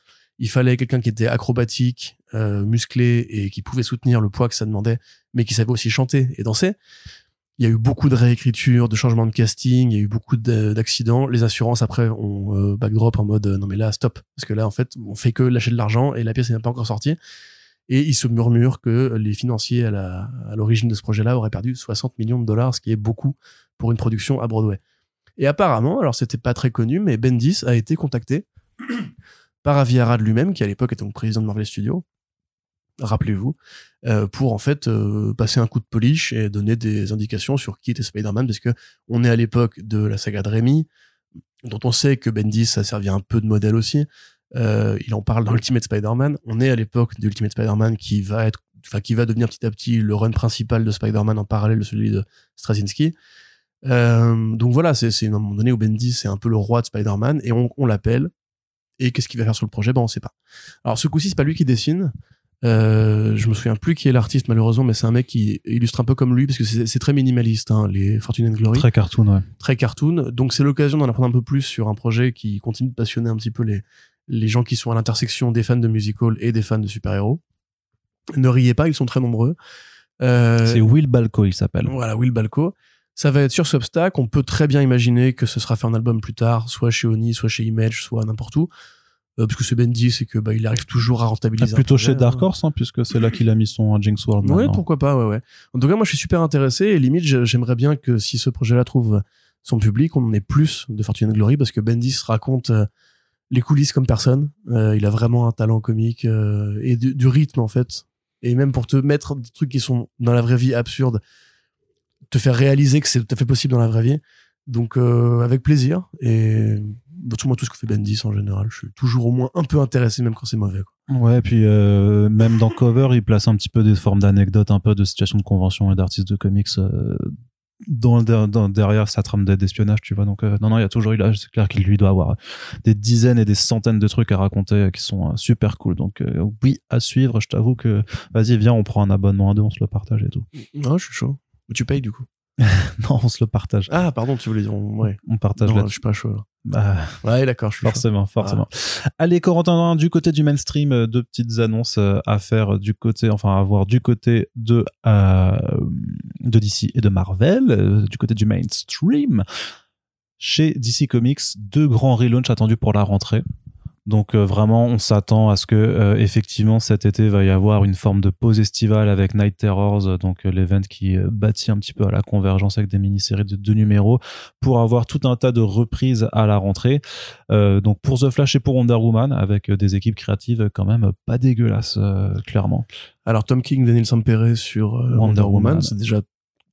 Il fallait quelqu'un qui était acrobatique, euh, musclé et qui pouvait soutenir le poids que ça demandait, mais qui savait aussi chanter et danser. Il y a eu beaucoup de réécriture, de changements de casting, il y a eu beaucoup de- d'accidents. Les assurances après ont euh, backdrop en mode euh, non mais là stop parce que là en fait on fait que lâcher de l'argent et la pièce n'est pas encore sortie. Et il se murmure que les financiers à l'origine de ce projet-là auraient perdu 60 millions de dollars, ce qui est beaucoup pour une production à Broadway. Et apparemment, alors c'était pas très connu, mais Bendis a été contacté par Avi Arad lui-même, qui à l'époque était donc président de Marvel Studios, rappelez-vous, euh, pour en fait euh, passer un coup de polish et donner des indications sur qui était Spider-Man, parce que on est à l'époque de la saga de Raimi, dont on sait que Bendis a servi un peu de modèle aussi. Euh, il en parle dans Ultimate Spider-Man. On est à l'époque de Ultimate Spider-Man qui va être, enfin qui va devenir petit à petit le run principal de Spider-Man en parallèle de celui de Straczynski. Donc voilà, c'est c'est un moment donné où Bendis c'est un peu le roi de Spider-Man et on, on l'appelle. Et qu'est-ce qu'il va faire sur le projet? Ben on sait pas. Alors ce coup-ci c'est pas lui qui dessine. Euh, je me souviens plus qui est l'artiste malheureusement, mais c'est un mec qui illustre un peu comme lui parce que c'est très minimaliste, hein, les Fortune and Glory Très cartoon, ouais. très cartoon. Donc c'est l'occasion d'en apprendre un peu plus sur un projet qui continue de passionner un petit peu les, les gens qui sont à l'intersection des fans de musical et des fans de super-héros. Ne riez pas, ils sont très nombreux. Euh, C'est Will Balco, il s'appelle. voilà, Will Balco. Ça va être sur Substack. On peut très bien imaginer que ce sera fait en album plus tard, soit chez Oni, soit chez Image, soit n'importe où. Euh, parce que c'est Bendy, c'est que bah, il arrive toujours à Ah, rentabiliser. un plutôt projet, chez Dark hein. Horse, hein, puisque c'est là qu'il a mis son Jinx World. Ouais, maintenant. pourquoi pas, ouais, ouais. En tout cas, moi, je suis super intéressé et limite, j'aimerais bien que si ce projet-là trouve son public, on en ait plus de Fortune and Glory parce que Bendis raconte euh, les coulisses comme personne. Euh, il a vraiment un talent comique et du, du rythme, en fait. Et même pour te mettre des trucs qui sont dans la vraie vie absurdes, te faire réaliser que c'est tout à fait possible dans la vraie vie. Donc, euh, avec plaisir. Et bah, tout, moi, tout ce que fait Bendis en général, je suis toujours au moins un peu intéressé, même quand c'est mauvais. quoi. Ouais, puis euh, même dans Cover, il place un petit peu des formes d'anecdotes, un peu de situations de convention et d'artistes de comics euh, dans, dans- derrière sa trame d'espionnage, tu vois. Donc, non, non, il y a toujours, il c'est clair qu'il lui doit avoir des dizaines et des centaines de trucs à raconter qui sont super cool. Donc, oui, à suivre. Je t'avoue que, vas-y, viens, on prend un abonnement à deux, on se le partage et tout. Non, je suis chaud. Tu payes du coup? non, on se le partage. Ah, pardon, tu voulais dire. Ouais. On partage Non, là je suis pas chaud. là. Bah, Ouais, d'accord, je suis chaud. Forcément, forcément. Allez, Corentin, du côté du mainstream, euh, deux petites annonces euh, à faire du côté, enfin à voir du côté de euh, de DC et de Marvel, du côté du mainstream. Chez DC Comics, deux grands relaunchs attendus pour la rentrée. Donc euh, vraiment, on s'attend à ce que euh, effectivement cet été va y avoir une forme de pause estivale avec Night Terrors, euh, donc euh, l'event qui bâtit un petit peu à la convergence avec des mini-séries de deux numéros pour avoir tout un tas de reprises à la rentrée. Donc pour The Flash et pour Wonder Woman, avec des équipes créatives quand même pas dégueulasses, clairement. Alors, Tom King, Daniel Sampere sur Wonder Wonder, Woman, Woman. c'est déjà,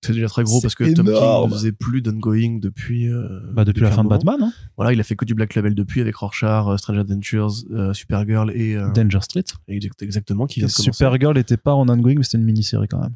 c'est déjà très gros C'est parce que Tom King énorme. ne faisait plus d'ongoing depuis. euh, Bah, depuis, la un fin de moment. Batman, hein. Voilà, il a fait que du Black Label depuis avec Rorschach, euh, Strange Adventures, euh, Supergirl et. euh, Danger Street. exact- exactement, qui vient de commencer. Supergirl n'était pas en ongoing, mais c'était une mini-série quand même.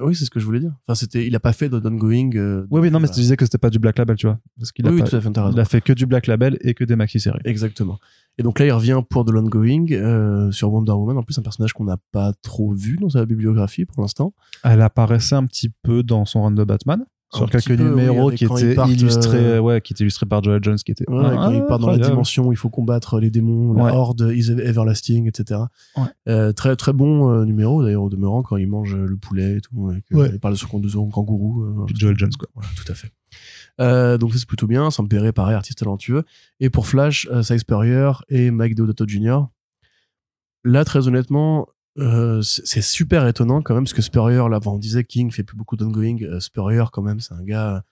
Oui, c'est ce que je voulais dire. Enfin, c'était, il a pas fait de d'ongoing. Euh, Oui, oui, non, mais tu disais que c'était pas du Black Label, tu vois. Parce qu'il a, oui, pas- tout à fait, il a fait que du Black Label et que des maxi-séries. Exactement. Et donc là, il revient pour de l'ongoing euh, sur Wonder Woman. En plus, un personnage qu'on n'a pas trop vu dans sa bibliographie pour l'instant. Elle apparaissait un petit peu dans son run de Batman. Sur quelques peu, numéros oui, qui étaient illustrés, euh, ouais, qui étaient illustrés par Joel Jones, qui était Ouais, quand il part dans la dimension où il faut combattre les démons, la Ouais. horde is everlasting, etc. Ouais. Euh, très très bon numéro d'ailleurs au demeurant quand il mange le poulet et tout. Et que. Il parle de son, kangourou. Joel Jones, quoi. Voilà, tout à fait. Euh, donc ça c'est plutôt bien. Ça me paraît pareil, artiste talentueux. Et pour Flash, euh, Cy Spurrier et Mike Deodato Jr. Là, très honnêtement, euh, c'est super étonnant quand même parce que Spurrier, là, on disait King fait plus beaucoup d'ongoing. Euh, Spurrier, quand même, c'est un gars.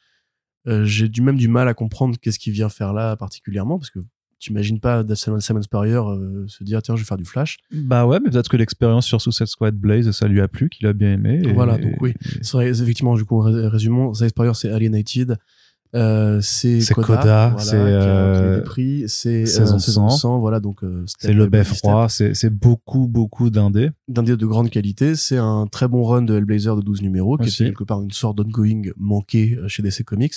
J'ai du même du mal à comprendre qu'est-ce qu'il vient faire là particulièrement parce que t'imagines pas Simon, Spurrier euh, se dire tiens je vais faire du Flash. Bah ouais, mais peut-être que l'expérience sur Suicide Squad Blaze ça lui a plu, qu'il a bien aimé. et- Voilà, donc oui. C'est vrai, effectivement, du coup, ré- résumons. Simon Spurrier, c'est Alienated. Euh, c'est Coda, voilà, c'est, obtenu euh, prix, c'est Saison euh, saison 100, 100, voilà donc euh, C'est le beffroi, c'est c'est beaucoup, beaucoup d'indés. d'un deal de grande qualité. C'est un très bon run de Hellblazer de 12 numéros, qui était quelque part une sorte d'ongoing manqué chez DC Comics.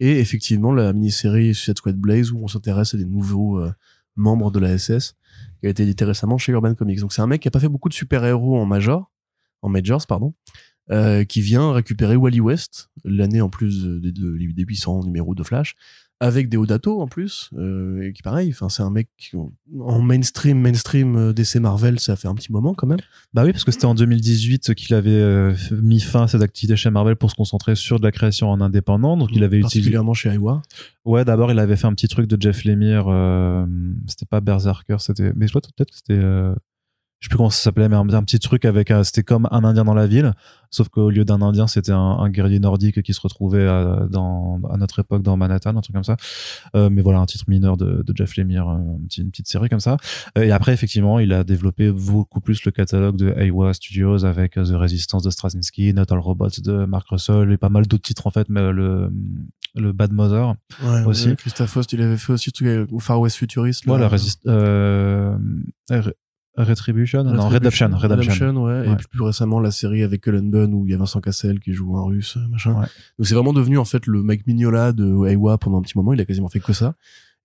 Et effectivement, la mini-série Suicide Squad Blaze, où on s'intéresse à des nouveaux euh, membres de la SS, qui a été édité récemment chez Urban Comics. Donc c'est un mec qui a pas fait beaucoup de super-héros en major, en majors, pardon, euh, qui vient récupérer Wally West, l'année en plus de- de- de- des 800 numéros de Flash, avec des Odato en plus, euh, et qui pareil, enfin c'est un mec qui, en mainstream, mainstream euh, DC Marvel, ça fait un petit moment quand même. Bah oui, parce que c'était en 2018 qu'il avait euh, mis fin à ses activités chez Marvel pour se concentrer sur de la création en indépendant. Donc il avait utilisé. particulièrement chez Iowa. Ouais, d'abord il avait fait un petit truc de Jeff Lemire. C'était pas Berserker, c'était. Mais je crois peut-être que c'était. Euh, Je sais plus comment ça s'appelait, mais un, un petit truc avec. un- C'était comme un Indien dans la ville, sauf qu'au lieu d'un Indien, c'était un, un guerrier nordique qui se retrouvait à, dans, à notre époque dans Manhattan, un truc comme ça. Euh, mais voilà, un titre mineur de, de Jeff Lemire, euh, une petite, une petite série comme ça. Euh, Et après, effectivement, il a développé beaucoup plus le catalogue de Iowa Studios avec euh, The Resistance de Straczynski, Not All Robots de Mark Russell et pas mal d'autres titres en fait, mais euh, le, le Bad Mother. Ouais, Aussi. ouais, Christophe Faust, il avait fait aussi tout au Far West Futurist. là. Voilà, Resist euh, Retribution, non, Redemption, Redemption. ouais. Ouais. Et plus récemment, la série avec Cullen Bunn où il y a Vincent Cassel qui joue un russe, machin. Ouais. Donc c'est vraiment devenu en fait le mec Mignola de Iowa pendant un petit moment. Il a quasiment fait que ça.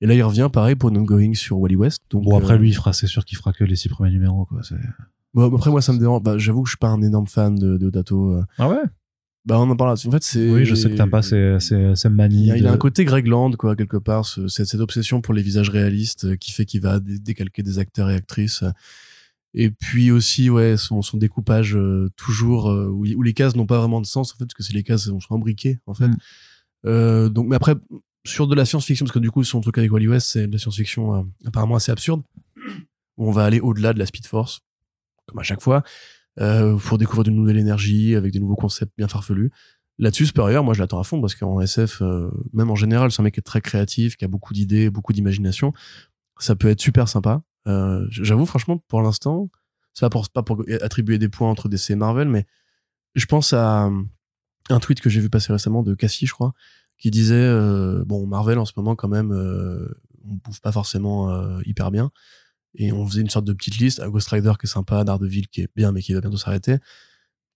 Et là, il revient pareil pour une ongoing sur Wally West. Donc, Bon, après, euh, lui, il fera, c'est sûr qu'il fera que les six premiers numéros, quoi. bon, après, moi, ça me dérange. Bah, j'avoue que je suis pas un énorme fan de, de Dato. euh. Ah ouais? Bah, on en parle. En fait, c'est. Oui, je sais que t'aimes pas ces, ces, ces manies. Il y a, il a de- un côté Greg Land, quoi, quelque part, ce- cette, cette obsession pour les visages réalistes euh, qui fait qu'il va dé- décalquer des acteurs et actrices. Et puis aussi, ouais, son, son découpage euh, toujours euh, où, les cases n'ont pas vraiment de sens, en fait, parce que c'est les cases sont imbriquées, en fait. Mm. Euh, donc, mais après, sur de la science-fiction, parce que du coup, son truc avec Wally West, c'est de la science-fiction apparemment assez absurde, où on va aller au-delà de la Speed Force, comme à chaque fois, euh, pour découvrir de nouvelles énergies, avec des nouveaux concepts bien farfelus. Là-dessus, Spurrier, moi, je l'attends à fond parce qu'en SF, euh, même en général, c'est un mec qui est très créatif, qui a beaucoup d'idées, beaucoup d'imagination. Ça peut être super sympa. Euh, J'avoue, franchement, pour l'instant, pas pour, pas pour attribuer des points entre DC et Marvel, mais je pense à un tweet que j'ai vu passer récemment de Cassie, je crois, qui disait bon, Marvel en ce moment, quand même, on bouffe pas forcément hyper bien. Et on faisait une sorte de petite liste. à Ghost Rider qui est sympa, Daredevil qui est bien, mais qui va bientôt s'arrêter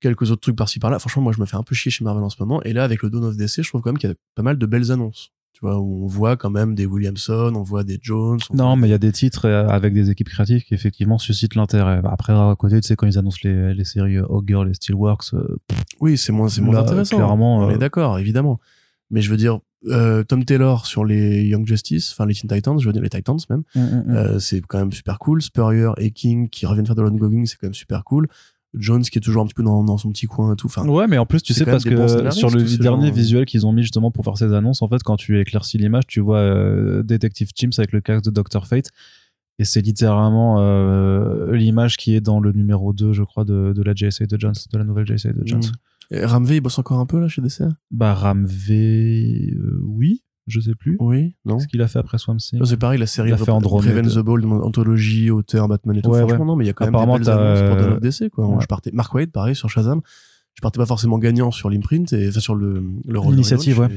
quelques autres trucs par-ci par-là. Franchement, moi, je me fais un peu chier chez Marvel en ce moment. Et là, avec le Dawn of DC, je trouve quand même qu'il y a pas mal de belles annonces. Tu vois, où on voit quand même des Williamson, on voit des Jones. on Non, voit- mais il y a des titres euh, avec des équipes créatives qui effectivement suscitent l'intérêt. Après, à côté, tu sais, quand ils annoncent les, les séries euh, Hawk Girl et Steelworks, euh, Oui, c'est moins, c'est moins Là, intéressant. clairement, on euh, est d'accord, évidemment. Mais je veux dire, euh, Tom Taylor sur les Young Justice, enfin les Teen Titans, je veux dire les Titans même, euh, c'est quand même super cool. Spurrier et King qui reviennent faire de l'ongoing, c'est quand même super cool. Jones qui est toujours un petit peu dans, dans son petit coin et tout. Enfin, Ouais, mais en plus, tu sais, parce que sur le dernier gens. visuel qu'ils ont mis justement pour faire ces annonces, en fait, quand tu éclaircis l'image, tu vois euh, Detective Chimps avec le casque de Dr. Fate. Et c'est littéralement euh, l'image qui est dans le numéro 2, je crois, de, de la JSA de Jones, de la nouvelle JSA de Jones. Mm. Et Ramvey, il bosse encore un peu là chez DC Bah, Ramvé, euh, oui, je sais plus. Oui, non Ce qu'il a fait après Swamp Thing. C'est pareil, la série Il a fait Andromeda. Raven the Bold, anthologie, auteur, Batman et tout. Ouais, Franchement, ouais. non, mais il y a quand même des belles pour Dawn euh, of DC, quoi. ouais. Je partais, Mark Waid, pareil, sur Shazam. Je partais pas forcément gagnant sur l'imprint et, enfin, sur le, le rôle de L'initiative,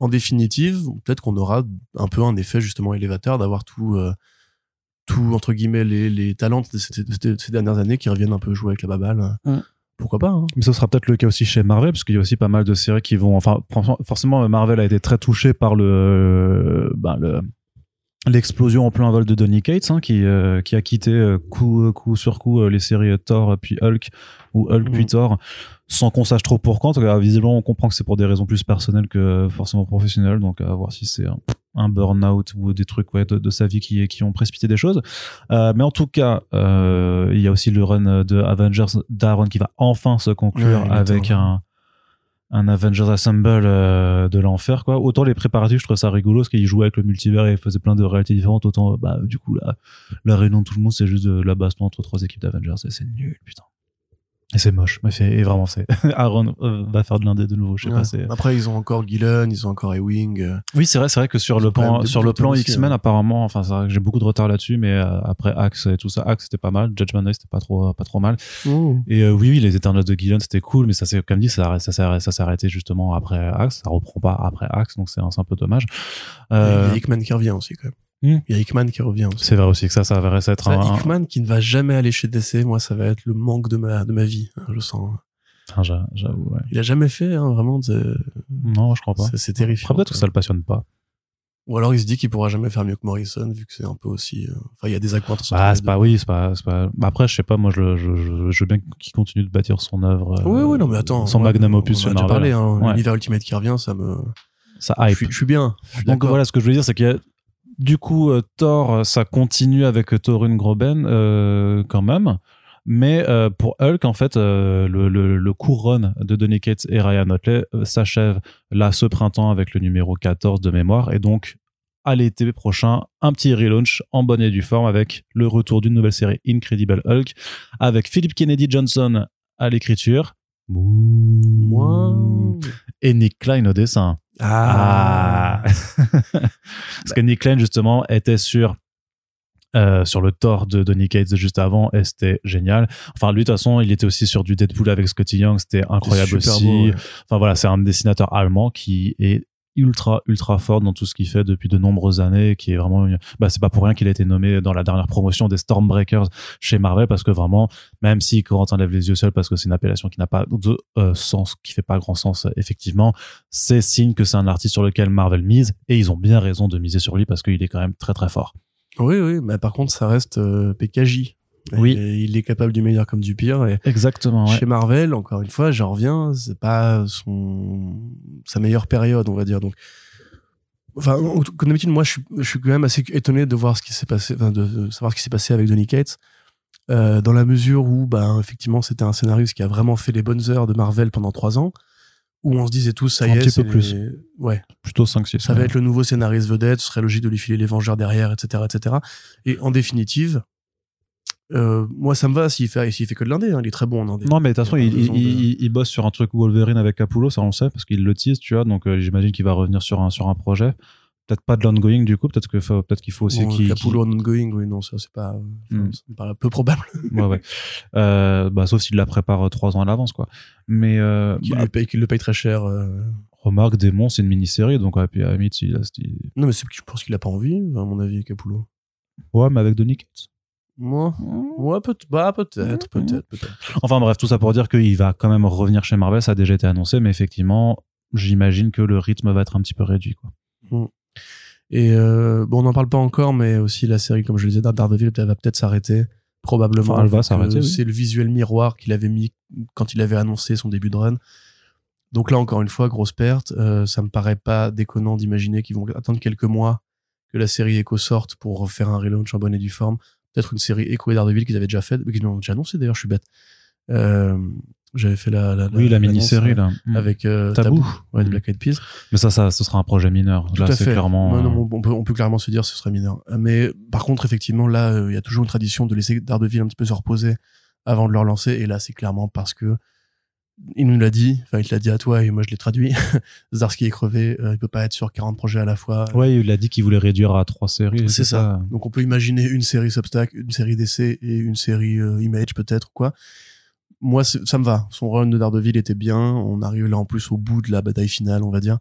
En définitive, peut-être qu'on aura un peu un effet, justement, élévateur d'avoir tout, euh, tout, entre guillemets, les, les talents de ces, de ces- de ces dernières années qui reviennent un peu jouer avec la baballe. Pourquoi pas, hein. Mais ce sera peut-être le cas aussi chez Marvel, parce qu'il y a aussi pas mal de séries qui vont. Enfin, forcément, Marvel a été très touché par le, ben, le l'explosion en plein vol de Donny Cates, hein, qui euh, qui a quitté euh, coup coup sur coup euh, les séries Thor puis Hulk ou Hulk Mhm. puis Thor, sans qu'on sache trop pourquoi. En tout cas, visiblement, on comprend que c'est pour des raisons plus personnelles que forcément professionnelles. Donc, à voir si c'est un, un burn-out ou des trucs ouais, de, de sa vie qui qui ont précipité des choses. Euh, mais en tout cas, euh, il y a aussi le run de Avengers d'Aaron qui va enfin se conclure Ouais, avec un, un Avengers Assemble euh, de l'enfer. quoi. Autant les préparatifs, je trouve ça rigolo parce qu'il jouait avec le multivers et il faisait plein de réalités différentes. Autant, bah, du coup, la, la réunion de tout le monde, c'est juste de la entre trois équipes d'Avengers et c'est nul, putain. Et c'est moche. Mais c'est et vraiment, c'est Aaron euh, va faire de l'indé de nouveau. Je sais Ouais. pas. C'est Après, ils ont encore Gillen, ils ont encore Ewing. euh, oui, c'est vrai. C'est vrai que sur le plan des sur le plan X-Men, hein. apparemment, enfin, c'est vrai que j'ai beaucoup de retard là-dessus, mais euh, après Axe et tout ça, Axe c'était pas mal. Judgment Day c'était pas trop pas trop mal. Et euh, oui, oui, les Eternals de Gillen, c'était cool, mais ça s'est, comme dit, ça, ça, s'est arrêté- ça s'est arrêté justement après Axe. Ça reprend pas après Axe, donc c'est un, c'est un peu dommage. Euh, a Hickman qui revient aussi, quand même. Hmm. Il y a Hickman qui revient aussi. c'est vrai aussi que ça, ça va être Ça, un. un- Hickman qui ne va jamais aller chez DC, moi, ça va être le manque de ma, de ma vie, hein, je sens. Enfin, j'a- j'avoue, ouais. Il a jamais fait, hein, vraiment, de... Non, je crois pas. c'est terrifiant. Après, peut-être que ça le passionne pas. Ou alors il se dit qu'il pourra jamais faire mieux que Morrison, vu que c'est un peu aussi. euh, Enfin, il y a des Bah, les c'est pas, oui, c'est pas, c'est pas. bah, Après, je sais pas, moi, je, je, je, je veux bien qu'il continue de bâtir son œuvre. euh, Oui, oui, non, mais attends. Son moi, magnum on opus en chez a déjà Marvel. parlé, hein, Ouais. l'univers Ultimate qui revient, ça me. Ça hype. je suis bien. Donc d'accord. voilà, ce que je veux dire, c'est qu'il y a du coup euh, Thor, euh, ça continue avec Thorun Groben euh, quand même. Mais euh, pour Hulk, en fait, euh, le, le, de Donny Cates et Ryan Otley euh, s'achève là ce printemps avec le numéro 14 de mémoire. Et donc, à l'été prochain, un petit relaunch en bonne et due forme avec le retour d'une nouvelle série Incredible Hulk avec Philip Kennedy Johnson à l'écriture. Et Nick Klein au dessin. Ah. Ah. Parce que Nick Klein, justement, était sur, euh, sur le Thor de Donny Cates juste avant et c'était génial. Enfin, lui, de toute façon, il était aussi sur du Deadpool avec Scotty Young, c'était incroyable aussi. beau, ouais. Enfin, voilà, c'est un dessinateur allemand qui est ultra ultra fort dans tout ce qu'il fait depuis de nombreuses années qui est vraiment bah c'est pas pour rien qu'il a été nommé dans la dernière promotion des Stormbreakers chez Marvel parce que vraiment même si Corentin lève les yeux seul parce que c'est une appellation qui n'a pas de euh, sens qui fait pas grand sens effectivement c'est signe que c'est un artiste sur lequel Marvel mise et ils ont bien raison de miser sur lui parce qu'il est quand même très très fort Oui, oui, mais par contre, ça reste euh, PKJ. Oui. Et il est capable du meilleur comme du pire. Et exactement ouais. chez Marvel, encore une fois, j'en reviens, c'est pas son sa meilleure période, on va dire. Donc, enfin, en- comme d'habitude, moi, je suis, je suis quand même assez étonné de voir ce qui s'est passé, enfin, de, savoir ce qui s'est passé avec Donny Cates, euh, dans la mesure où, ben, effectivement, c'était un scénariste qui a vraiment fait les bonnes heures de Marvel pendant trois ans, où on se disait tous, ça y est, petit c'est peu plus. ouais, plutôt 5 6 ça va être le nouveau scénariste vedette, ce serait logique de lui filer les Vengeurs derrière, etc., etc. Et en définitive, euh, moi, ça me va s'il fait, s'il fait que de l'indé, hein, il est très bon en indé. Non, mais de toute façon, Il de- bosse sur un truc Wolverine avec Capullo, ça on le sait, parce qu'il le tease, tu vois. Donc euh, j'imagine qu'il va revenir sur un, sur un projet. Peut-être pas de l'ongoing du coup, peut-être que faut- peut-être qu'il faut aussi Bon, qu'il. Capullo en ongoing, oui, non, ça, c'est pas, Hmm. ça me paraît peu probable qu'il- ouais, ouais. Euh, bah, sauf s'il la prépare trois ans à l'avance, quoi. Mais qu'il bah, lui paye, qu'il le paye très cher. remarque, Démon, c'est une mini-série, donc à la limite, il a- Non, mais c'est, je pense qu'il a pas envie, à mon avis, Capullo. Ouais, mais avec Donny Cates. Moi, ouais, peut, bah, peut-être, Hmm. peut-être, peut-être. Enfin bref, tout ça pour dire qu'il va quand même revenir chez Marvel, ça a déjà été annoncé, mais effectivement, j'imagine que le rythme va être un petit peu réduit, quoi. Et euh, bon, on n'en parle pas encore, mais aussi la série, comme je le disais, Daredevil elle va peut-être s'arrêter. Probablement. Enfin, elle va s'arrêter, oui. C'est le visuel miroir qu'il avait mis quand il avait annoncé son début de run. Donc là, encore une fois, grosse perte. Euh, ça me paraît pas déconnant d'imaginer qu'ils vont attendre quelques mois que la série Echo sorte pour faire un relaunch en bonne et due forme. Peut-être une série Echo et Daredevil qu'ils avaient déjà fait, qu'ils ont déjà annoncé d'ailleurs, je suis bête. Euh, J'avais fait la, la, oui, la mini-série, euh, là. Mm. Avec euh, Tabou. Tabou, ouais, de Mm. Black Eyed Peas. Mais ça, ça, ce sera un projet mineur. Tout Là, à c'est fait. clairement. Euh, non, on, peut, on peut clairement se dire ce serait mineur. Mais par contre, effectivement, là, euh, il y a toujours une tradition de laisser Daredevil un petit peu se reposer avant de le relancer. Et là, c'est clairement parce que il nous l'a dit, enfin, il te l'a dit à toi et moi je l'ai traduit. Zdarsky est crevé, euh, il peut pas être sur 40 projets à la fois. Ouais, il a dit qu'il voulait réduire à trois séries. C'est ça. Donc on peut imaginer une série Substack, une série d'essai et une série euh, Image peut-être ou quoi. Moi, ça me va. Son run de Daredevil était bien. On arrive là en plus au bout de la bataille finale, on va dire,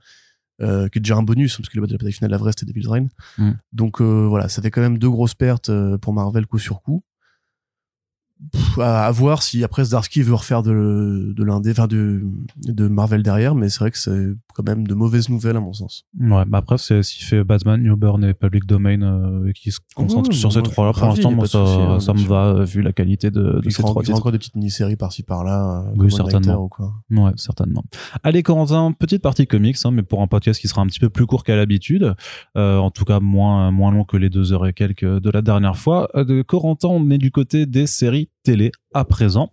euh, qui est déjà un bonus parce que la bataille finale, la vraie, c'était Devil's Reign. Mm. Donc euh, voilà, ça fait quand même deux grosses pertes pour Marvel coup sur coup. Pff, à, à voir si après Zdarsky veut refaire de, de l'indé, enfin de, de Marvel derrière, mais c'est vrai que c'est quand même de mauvaises nouvelles à mon sens. Ouais, bah après, c'est s'il fait Batman, Newburn et Public Domain euh, et qui se concentre sur ces trois-là, pour l'instant, moi, ça, hein, ça me va, euh, vu la qualité de, de ces trois titres. encore des petites mini-séries par-ci par-là. euh, Oui, certainement. Nighter ou quoi. Ouais, certainement. Allez, Corentin, petite partie comics, hein, mais pour un podcast qui sera un petit peu plus court qu'à l'habitude, euh, en tout cas moins moins long que les deux heures et quelques de la dernière fois. De Corentin, on est du côté des séries télé à présent.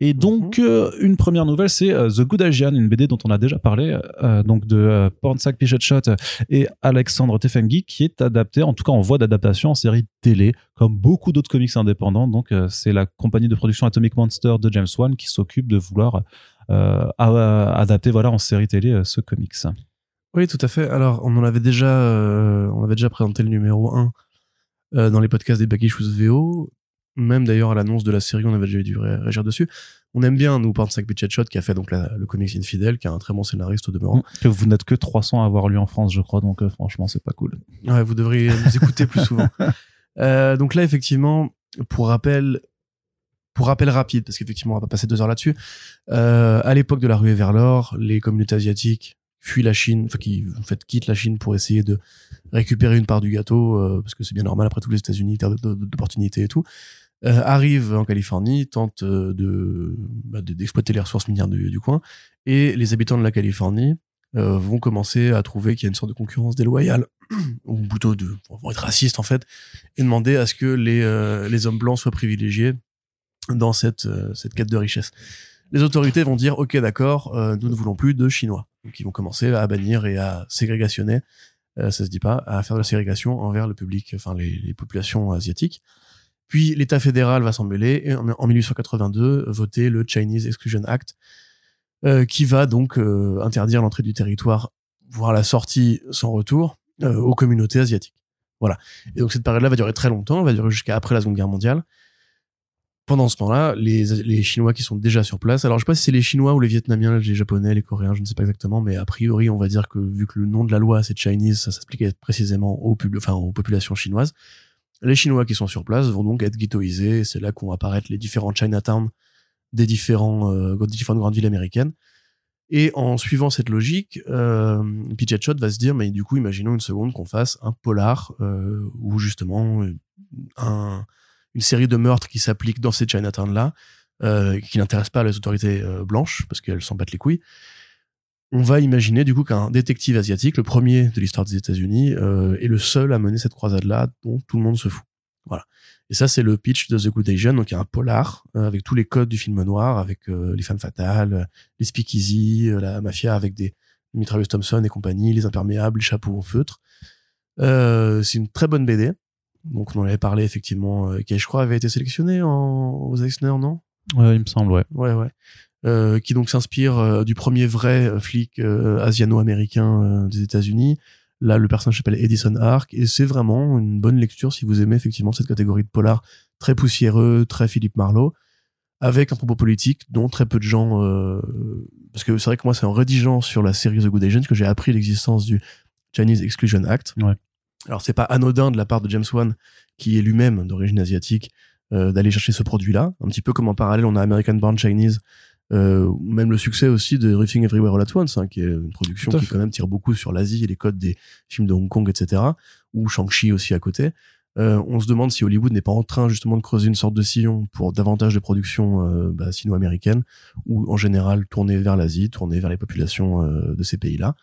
Et donc, Mhm. euh, une première nouvelle, c'est euh, The Good Asian, une BD dont on a déjà parlé, euh, donc de Pornsack Pichet Shot et Alexandre Tefengi, qui est adapté, en tout cas en voie d'adaptation en série télé, comme beaucoup d'autres comics indépendants. Donc, c'est la compagnie de production Atomic Monster de James Wan qui s'occupe de vouloir adapter voilà, en série télé ce comics. Oui, tout à fait. Alors, on en avait déjà, on avait déjà présenté le numéro 1 euh, dans les podcasts des Back Issues VO. Même d'ailleurs à l'annonce de la série, on avait déjà dû ré- réagir dessus. On aime bien, nous, Pornsack Bitchet Shot, qui a fait donc la- le comics Infidèle, qui est un très bon scénariste au demeurant. Que vous n'êtes que 300 à avoir lu en France, je crois, donc euh, franchement, c'est pas cool. Ouais, vous devriez nous écouter plus souvent. Euh, donc là, effectivement, pour rappel, pour rappel rapide, parce qu'effectivement, on va pas passer deux heures là-dessus. Euh, à l'époque de la ruée vers l'or, les communautés asiatiques fuient la Chine, enfin qui en fait quittent la Chine pour essayer de récupérer une part du gâteau, euh, parce que c'est bien normal après tous les États-Unis, terre d'opportunités et tout. Euh, arrivent en Californie, tentent euh, de bah, de- d'exploiter les ressources minières du, du coin, et les habitants de la Californie euh, vont commencer à trouver qu'il y a une sorte de concurrence déloyale, ou plutôt de vont être racistes en fait, et demander à ce que les euh, les hommes blancs soient privilégiés dans cette euh, cette quête de richesse. Les autorités vont dire ok d'accord, euh, nous ne voulons plus de chinois. Donc ils vont commencer à bannir et à ségrégationner, ça se dit pas, à faire de la ségrégation envers le public, enfin les, les populations asiatiques. Puis l'État fédéral va s'en mêler et en, en 1882 voter le Chinese Exclusion Act, euh, qui va donc euh, interdire l'entrée du territoire, voire la sortie sans retour, euh, aux communautés asiatiques. Voilà. Et donc cette période-là va durer très longtemps, va durer jusqu'à après la Seconde Guerre mondiale. Pendant ce temps-là, les, les Chinois qui sont déjà sur place, alors je sais pas si c'est les Chinois ou les Vietnamiens, les Japonais, les Coréens, je ne sais pas exactement, mais a priori, on va dire que vu que le nom de la loi c'est Chinese, ça s'applique précisément aux, enfin, aux populations chinoises. Les Chinois qui sont sur place vont donc être ghettoisés, et c'est là qu'ont apparaître les différents Chinatown des euh, différentes grandes villes américaines. Et en suivant cette logique, euh, Pidget Shot va se dire, mais du coup, imaginons une seconde qu'on fasse un polar euh, où justement euh, un, une série de meurtres qui s'appliquent dans ces Chinatown-là, qui n'intéressent pas les autorités blanches, parce qu'elles s'en battent les couilles. On va imaginer du coup qu'un détective asiatique, le premier de l'histoire des États-Unis, euh, est le seul à mener cette croisade-là dont tout le monde se fout. Voilà. Et ça, c'est le pitch de The Good Asian, donc il y a un polar euh, avec tous les codes du film noir, avec euh, les femmes fatales, les speakeasy, euh, la mafia avec des mitrailleuses Thompson et compagnie, les imperméables, les chapeaux en feutre. Euh, c'est une très bonne BD. Donc on en avait parlé effectivement, euh, qui je crois avait été sélectionné en, aux Eisner, non? Ouais, il me semble, ouais. Ouais, ouais. Euh, qui donc s'inspire euh, du premier vrai euh, flic euh, asiano-américain des États-Unis. Là, le personnage s'appelle Edison Ark et c'est vraiment une bonne lecture si vous aimez effectivement cette catégorie de polar très poussiéreux, très Philippe Marlowe, avec un propos politique dont très peu de gens. parce que c'est vrai que moi, c'est en rédigeant sur la série The Good Asians que j'ai appris l'existence du Chinese Exclusion Act. Ouais. Alors c'est pas anodin de la part de James Wan, qui est lui-même d'origine asiatique, d'aller chercher ce produit-là. Un petit peu comme en parallèle, on a American Born Chinese, euh, même le succès aussi de Everything Everywhere All At Once, hein, qui est une production qui fait. quand même tire beaucoup sur l'Asie et les codes des films de Hong Kong, etc. Ou Shang-Chi aussi à côté. Euh, on se demande si Hollywood n'est pas en train justement de creuser une sorte de sillon pour davantage de productions euh, bah, sino-américaines ou en général tourner vers l'Asie, tourner vers les populations euh, de ces pays-là.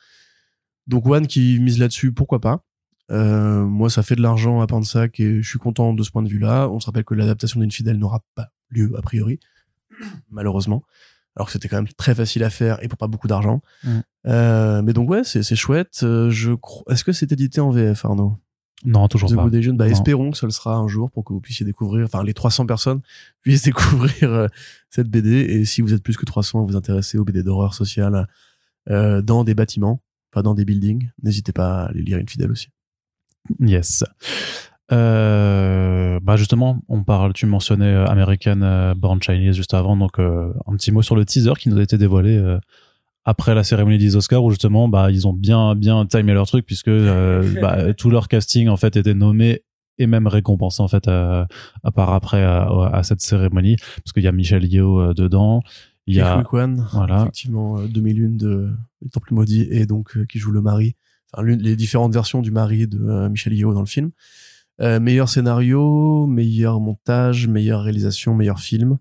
Donc One qui mise là-dessus, pourquoi pas? Euh, Moi, ça fait de l'argent à Pansac et je suis content de ce point de vue-là. On se rappelle que l'adaptation d'Infidèle n'aura pas lieu a priori, malheureusement. Alors que c'était quand même très facile à faire et pour pas beaucoup d'argent. Mm. Euh, mais donc ouais, c'est chouette. Euh, je crois. Est-ce que c'est édité en VF, Arnaud? Non, toujours The pas. Good Asian, bah, Non. espérons que ça le sera un jour pour que vous puissiez découvrir, enfin les 300 personnes puissent découvrir euh, cette BD. Et si vous êtes plus que 300 à vous intéresser aux BD d'horreur sociale euh, dans des bâtiments, pas dans des buildings, n'hésitez pas à aller lire Infidèle aussi. Yes. Euh, bah justement, on parle, tu mentionnais euh, American euh, Born Chinese juste avant, donc euh, un petit mot sur le teaser qui nous a été dévoilé euh, après la cérémonie des Oscars où justement bah ils ont bien bien timé leur truc puisque bah, tout leur casting en fait était nommé et même récompensé en fait à, à part après à, à cette cérémonie parce qu'il y a Michel Yeo euh, dedans, il y a Rick Wan, voilà. effectivement euh, 2001 de Le Temple Maudit et donc qui joue le mari, enfin les différentes versions du mari de Michel Yeo dans le film. Euh, meilleur scénario, meilleur montage, meilleure réalisation, meilleur film.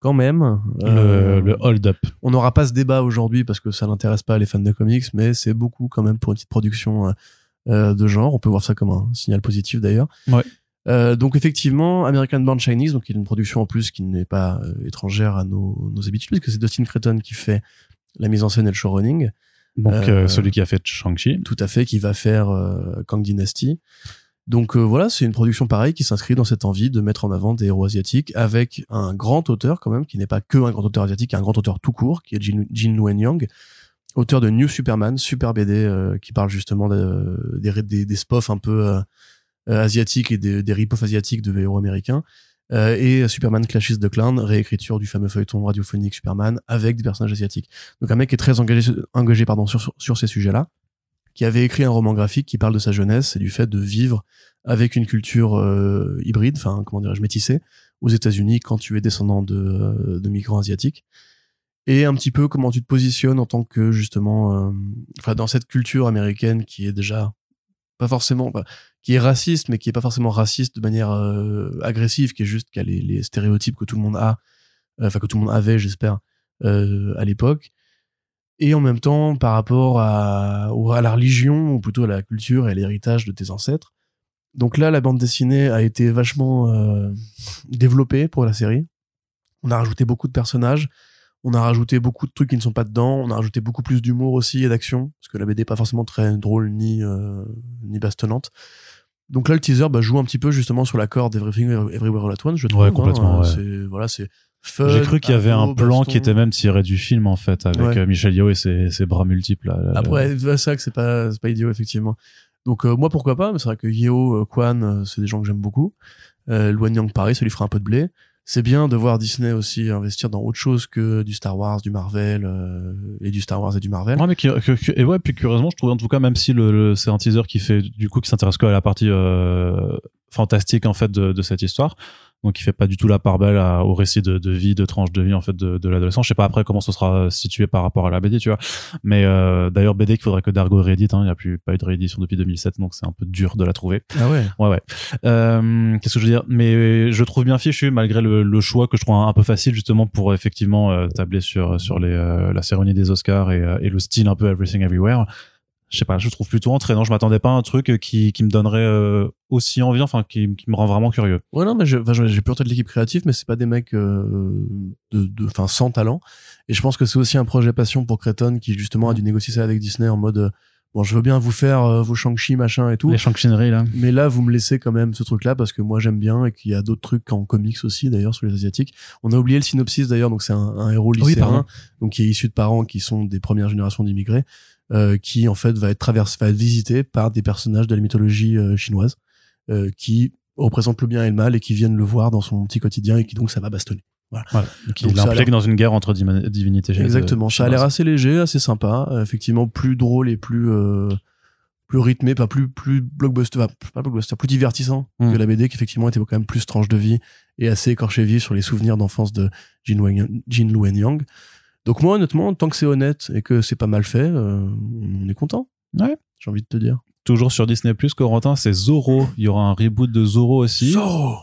Quand même. euh, le, le hold up. on n'aura pas ce débat aujourd'hui parce que ça n'intéresse pas les fans de comics, mais c'est beaucoup quand même pour une petite production euh, euh, de genre. On peut voir ça comme un signal positif d'ailleurs. Ouais. Euh, donc effectivement, American Born Chinese, donc il y a une production en plus qui n'est pas euh, étrangère à nos, nos habitudes, puisque c'est Dustin Creighton qui fait la mise en scène et le showrunning. Donc Euh, euh, celui qui a fait Shang-Chi. Tout à fait, qui va faire euh, Kang Dynasty. Donc euh, voilà, c'est une production pareille qui s'inscrit dans cette envie de mettre en avant des héros asiatiques avec un grand auteur quand même, qui n'est pas que un grand auteur asiatique, un grand auteur tout court, qui est Jin, Jin Yang, auteur de New Superman, super BD euh, qui parle justement de- des, des, des spofs un peu euh, euh, asiatiques et des, des rip-offs asiatiques de héros américains. Euh, et Superman Clashes the Clown, réécriture du fameux feuilleton radiophonique Superman avec des personnages asiatiques. Donc un mec qui est très engagé, engagé pardon, sur, sur ces sujets-là, qui avait écrit un roman graphique qui parle de sa jeunesse et du fait de vivre avec une culture euh, hybride, enfin comment dirais-je, métissée, aux États-Unis quand tu es descendant de, euh, de migrants asiatiques. Et un petit peu comment tu te positionnes en tant que justement, euh, enfin dans cette culture américaine qui est déjà pas forcément, bah, qui est raciste, mais qui est pas forcément raciste de manière euh, agressive, qui est juste qui a les, les stéréotypes que tout le monde a, euh, enfin que tout le monde avait, j'espère, à l'époque. Et en même temps, par rapport à, ou à la religion, ou plutôt à la culture et à l'héritage de tes ancêtres. Donc là, la bande dessinée a été vachement euh, développée pour la série. On a rajouté beaucoup de personnages. On a rajouté beaucoup de trucs qui ne sont pas dedans. On a rajouté beaucoup plus d'humour aussi et d'action, parce que la BD est pas forcément très drôle ni euh, ni bastonnante. Donc là, le teaser bah, joue un petit peu justement sur la corde Everything Everywhere All At Once, je trouve. Ouais, complètement, hein. ouais. C'est voilà, c'est. J'ai cru qu'il y avait un plan baston. qui était même tiré du film en fait, avec Ouais. euh, Michel Yeoh et ses, ses bras multiples. là, là. Après, c'est vrai que c'est pas, c'est pas idiot, effectivement. Donc, euh, moi, pourquoi pas, mais c'est vrai que Yeo, euh, Kwan, euh, c'est des gens que j'aime beaucoup. Euh, Luan Yang, pareil, ça lui fera un peu de blé. C'est bien de voir Disney aussi investir dans autre chose que du Star Wars, du Marvel, euh, et du Star Wars et du Marvel. Ouais, mais qui- que- que- et ouais, puis curieusement, je trouve en tout cas, même si le, le- c'est un teaser qui fait, du coup, qui s'intéresse que à la partie euh, fantastique en fait de, de cette histoire, donc il fait pas du tout la part belle à- au récit de, de vie, de tranche de vie en fait de, de l'adolescent. Je sais pas après comment ce sera situé par rapport à la BD, tu vois. Mais euh, d'ailleurs, BD qu'il faudrait que Dargo réédite. Hein, il y a plus pas eu de réédition depuis 2007, donc c'est un peu dur de la trouver. Ah ouais. Ouais, ouais. Euh, Qu'est-ce que je veux dire? Mais je trouve bien fichu malgré le, le choix que je trouve un, un peu facile justement pour effectivement euh, tabler sur sur les euh, la cérémonie des Oscars et, euh, et le style un peu Everything Everywhere. Je sais pas, je le trouve plutôt entraînant. Je m'attendais pas à un truc qui qui me donnerait euh, aussi envie, enfin qui, qui me rend vraiment curieux. Ouais, non, mais j'ai plus en tête l'équipe créative, mais c'est pas des mecs euh, de, de, enfin, sans talent. Et je pense que c'est aussi un projet passion pour Creighton qui justement a dû négocier ça avec Disney en mode, euh, bon, je veux bien vous faire euh, vos Shang-Chi machin et tout. Les Shang-Chineries là. Mais là, vous me laissez quand même ce truc-là parce que moi j'aime bien et qu'il y a d'autres trucs en comics aussi d'ailleurs sur les asiatiques. On a oublié le synopsis d'ailleurs, donc c'est un, un héros lycéen, donc qui est issu de parents qui sont des premières générations d'immigrés, euh, qui en fait va être traversé, va être visité par des personnages de la mythologie euh, chinoise euh, qui représentent le bien et le mal et qui viennent le voir dans son petit quotidien et qui donc ça va bastonner. Voilà. Qui l'implique l'air- dans une guerre entre divinités. Exactement. Ça a l'air assez léger, assez sympa, euh, effectivement plus drôle et plus euh, plus rythmé, pas plus plus blockbuster, enfin, pas blockbuster, plus divertissant Mm. que la BD qui effectivement était quand même plus tranche de vie et assez écorché vif sur les souvenirs d'enfance de Jin, Wen- Jin Luen Yang. Donc moi honnêtement, tant que c'est honnête et que c'est pas mal fait, euh, on est content. Ouais. J'ai envie de te dire. Toujours sur Disney Plus, Corentin, c'est Zorro. Il y aura un reboot de Zorro aussi, Zorro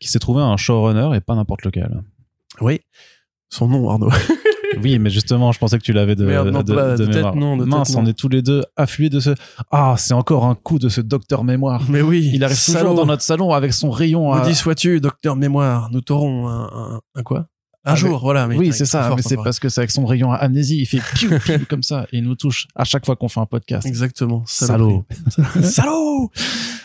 qui s'est trouvé un showrunner et pas n'importe lequel. Oui. Son nom Arnaud. Oui, mais justement, je pensais que tu l'avais de, Merde, non, de, pas- de tête, mémoire. non, de tête, Mince, non. on est tous les deux afflués de ce. Ah, c'est encore un coup de ce docteur mémoire. Mais oui. Il arrive toujours dans notre salon avec son rayon. à- Maudit sois-tu, docteur mémoire. Nous t'aurons un, un, un quoi? Un Avec- jour, voilà. mais Oui, c'est est ça, fort, mais c'est parce que c'est avec son rayon à amnésie. Il fait piou, piou, comme ça et il nous touche à chaque fois qu'on fait un podcast. Exactement. Salaud. Salaud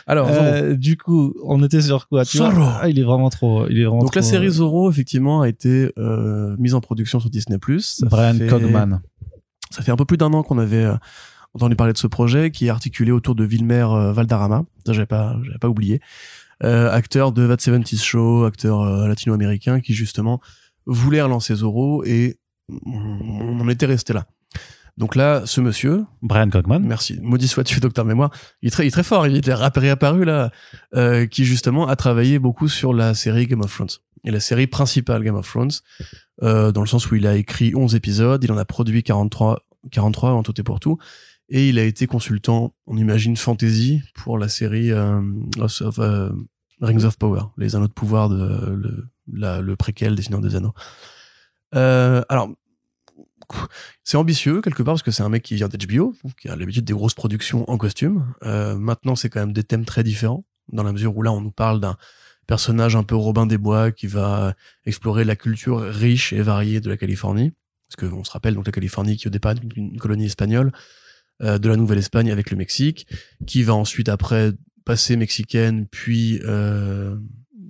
Alors. Euh, du coup, on était sur quoi tu vois Zorro. Ah, Il est vraiment trop. Il est vraiment Donc la série Zorro, effectivement, a été euh, mise en production sur Disney+. Ça Brian fait- Cogman. Ça fait un peu plus d'un an qu'on avait euh, entendu parler de ce projet qui est articulé autour de Vilmer euh, Valdarrama. Ça, j'avais pas, j'avais pas oublié. Euh, acteur de That 70 Show, acteur euh, latino-américain qui justement voulait relancer Zorro et on en était resté là. Donc là, ce monsieur, Brian Cogman. Merci. Maudit sois-tu, docteur mémoire. Il est très, il est très fort. Il est réapparu là, euh, qui justement a travaillé beaucoup sur la série Game of Thrones et la série principale Game of Thrones, euh, dans le sens où il a écrit 11 épisodes, il en a produit 43, 43 en tout et pour tout, et il a été consultant, on imagine fantasy pour la série euh, of- euh, Rings of Power, les Anneaux de pouvoir de le, le préquel des Seigneurs des Anneaux. Euh, alors, c'est ambitieux quelque part parce que c'est un mec qui vient d'HBO, qui a l'habitude des grosses productions en costume. Euh, maintenant, c'est quand même des thèmes très différents. dans la mesure où là, on nous parle d'un personnage un peu Robin des Bois qui va explorer la culture riche et variée de la Californie. Parce que on se rappelle donc la Californie qui au départ est une colonie espagnole, euh, de la Nouvelle-Espagne avec le Mexique, qui va ensuite après passer mexicaine puis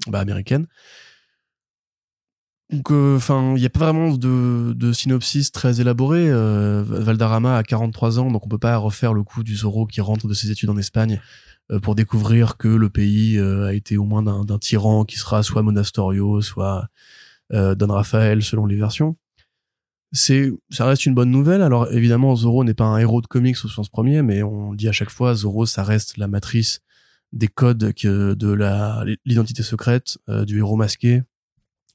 bah, américaine. Donc, enfin, il n'y a pas vraiment de, synopsis très élaboré. Euh, Valdarrama a 43 ans, donc on peut pas refaire le coup du Zorro qui rentre de ses études en Espagne euh, pour découvrir que le pays euh, a été au moins d'un tyran qui sera soit Monastorio, soit euh, Don Rafael, selon les versions c'est ça reste une bonne nouvelle. Alors évidemment, Zoro n'est pas un héros de comics au sens premier, mais on dit à chaque fois, Zoro, ça reste la matrice des codes de la l'identité secrète du héros masqué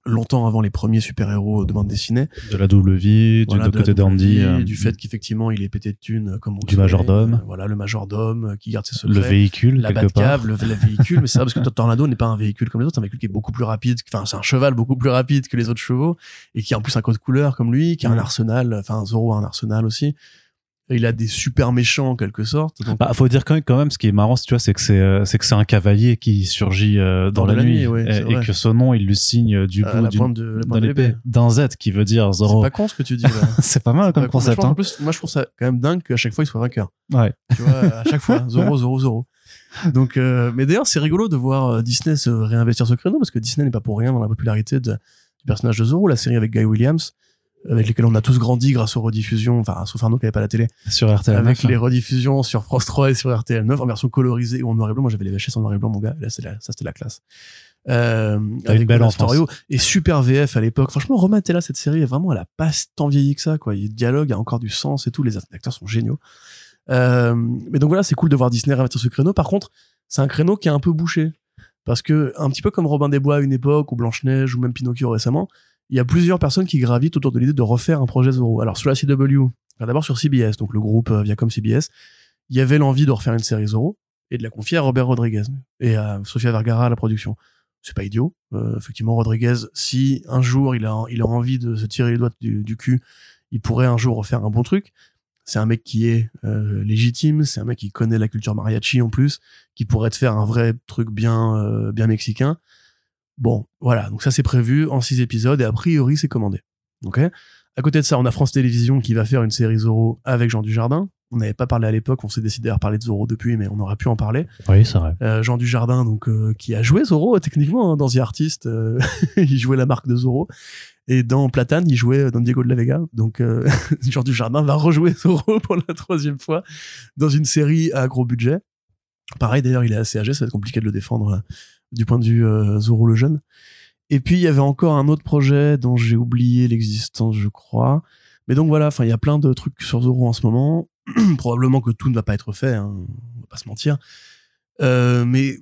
longtemps avant les premiers super-héros de bande dessinée. De la double vie, du côté d'Andy. Euh, du fait qu'effectivement, il est pété de thunes, comme Du majordome. Euh, voilà, le majordome euh, qui garde ses secrets. Le véhicule, la part. Le, le véhicule, mais c'est ça, parce que Tornado n'est pas un véhicule comme les autres, c'est un véhicule qui est beaucoup plus rapide, enfin, c'est un cheval beaucoup plus rapide que les autres chevaux, et qui a en plus un code couleur comme lui, qui a un arsenal, enfin, Zoro a un arsenal aussi il a des super méchants en quelque sorte. Donc... Bah, faut dire quand même, quand même, ce qui est marrant, tu vois, c'est que c'est euh, c'est que c'est un cavalier qui surgit euh, dans, la, nuit, et, que son nom il le signe euh, du bout d'une l'épée d'un Z qui veut dire Zoro. C'est pas con ce que tu dis là. c'est pas mal comme concept. Hein. En plus, moi je trouve ça quand même dingue qu'à chaque fois il soit vainqueur. Ouais. Tu vois, à chaque fois Zoro, Zoro, Zoro. Donc, mais d'ailleurs c'est rigolo de voir Disney se réinvestir ce créneau parce que Disney n'est pas pour rien dans la popularité de, du personnage de Zoro, la série avec Guy Williams avec lesquels on a tous grandi grâce aux rediffusions, enfin sauf Arnaud qui avait pas la télé. Sur RTL Avec les rediffusions sur France 3 et sur RTL 9 en version colorisée ou en noir et blanc. Moi j'avais les VHS en noir et blanc mon gars. Là c'est ça c'était la classe. Euh, avec belle enfance. et super VF à l'époque. Franchement là cette série vraiment elle a pas tant vieilli que ça quoi. Il y a dialogue, il y a encore du sens et tout. Les acteurs sont géniaux. Euh, mais donc voilà c'est cool de voir Disney réinvestir ce créneau. Par contre c'est un créneau qui est un peu bouché parce que un petit peu comme Robin des Bois à une époque ou Blanche Neige ou même Pinocchio récemment il y a plusieurs personnes qui gravitent autour de l'idée de refaire un projet Zoro. Alors sur la CW, d'abord sur CBS, donc le groupe euh, Viacom CBS, il y avait l'envie de refaire une série Zoro et de la confier à Robert Rodriguez et à Sofia Vergara à la production. C'est pas idiot. Euh, effectivement, Rodriguez, si un jour il a, il a envie de se tirer les doigts du, cul, il pourrait un jour refaire un bon truc. C'est un mec qui est euh, légitime, c'est un mec qui connaît la culture mariachi en plus, qui pourrait te faire un vrai truc bien, euh, bien mexicain. Bon, voilà, donc ça c'est prévu en six épisodes et a priori c'est commandé. Ok? À côté de ça, on a France Télévisions qui va faire une série Zoro avec Jean Dujardin. On n'avait pas parlé à l'époque, on s'est décidé à reparler de Zoro depuis, mais on aurait pu en parler. Oui, c'est vrai. Euh, Jean Dujardin, donc euh, qui a joué Zoro techniquement hein, dans The Artist, euh, il jouait la marque de Zoro. Et dans Platane, il jouait Don Diego de la Vega. Donc euh, Jean Dujardin va rejouer Zoro pour la troisième fois dans une série à gros budget. Pareil, d'ailleurs, il est assez âgé, ça va être compliqué de le défendre du point de vue euh, Zoro le jeune. Et puis il y avait encore un autre projet dont j'ai oublié l'existence, je crois. Mais donc voilà, enfin il y a plein de trucs sur Zoro en ce moment. Probablement que tout ne va pas être fait, hein, on va pas se mentir. Euh, mais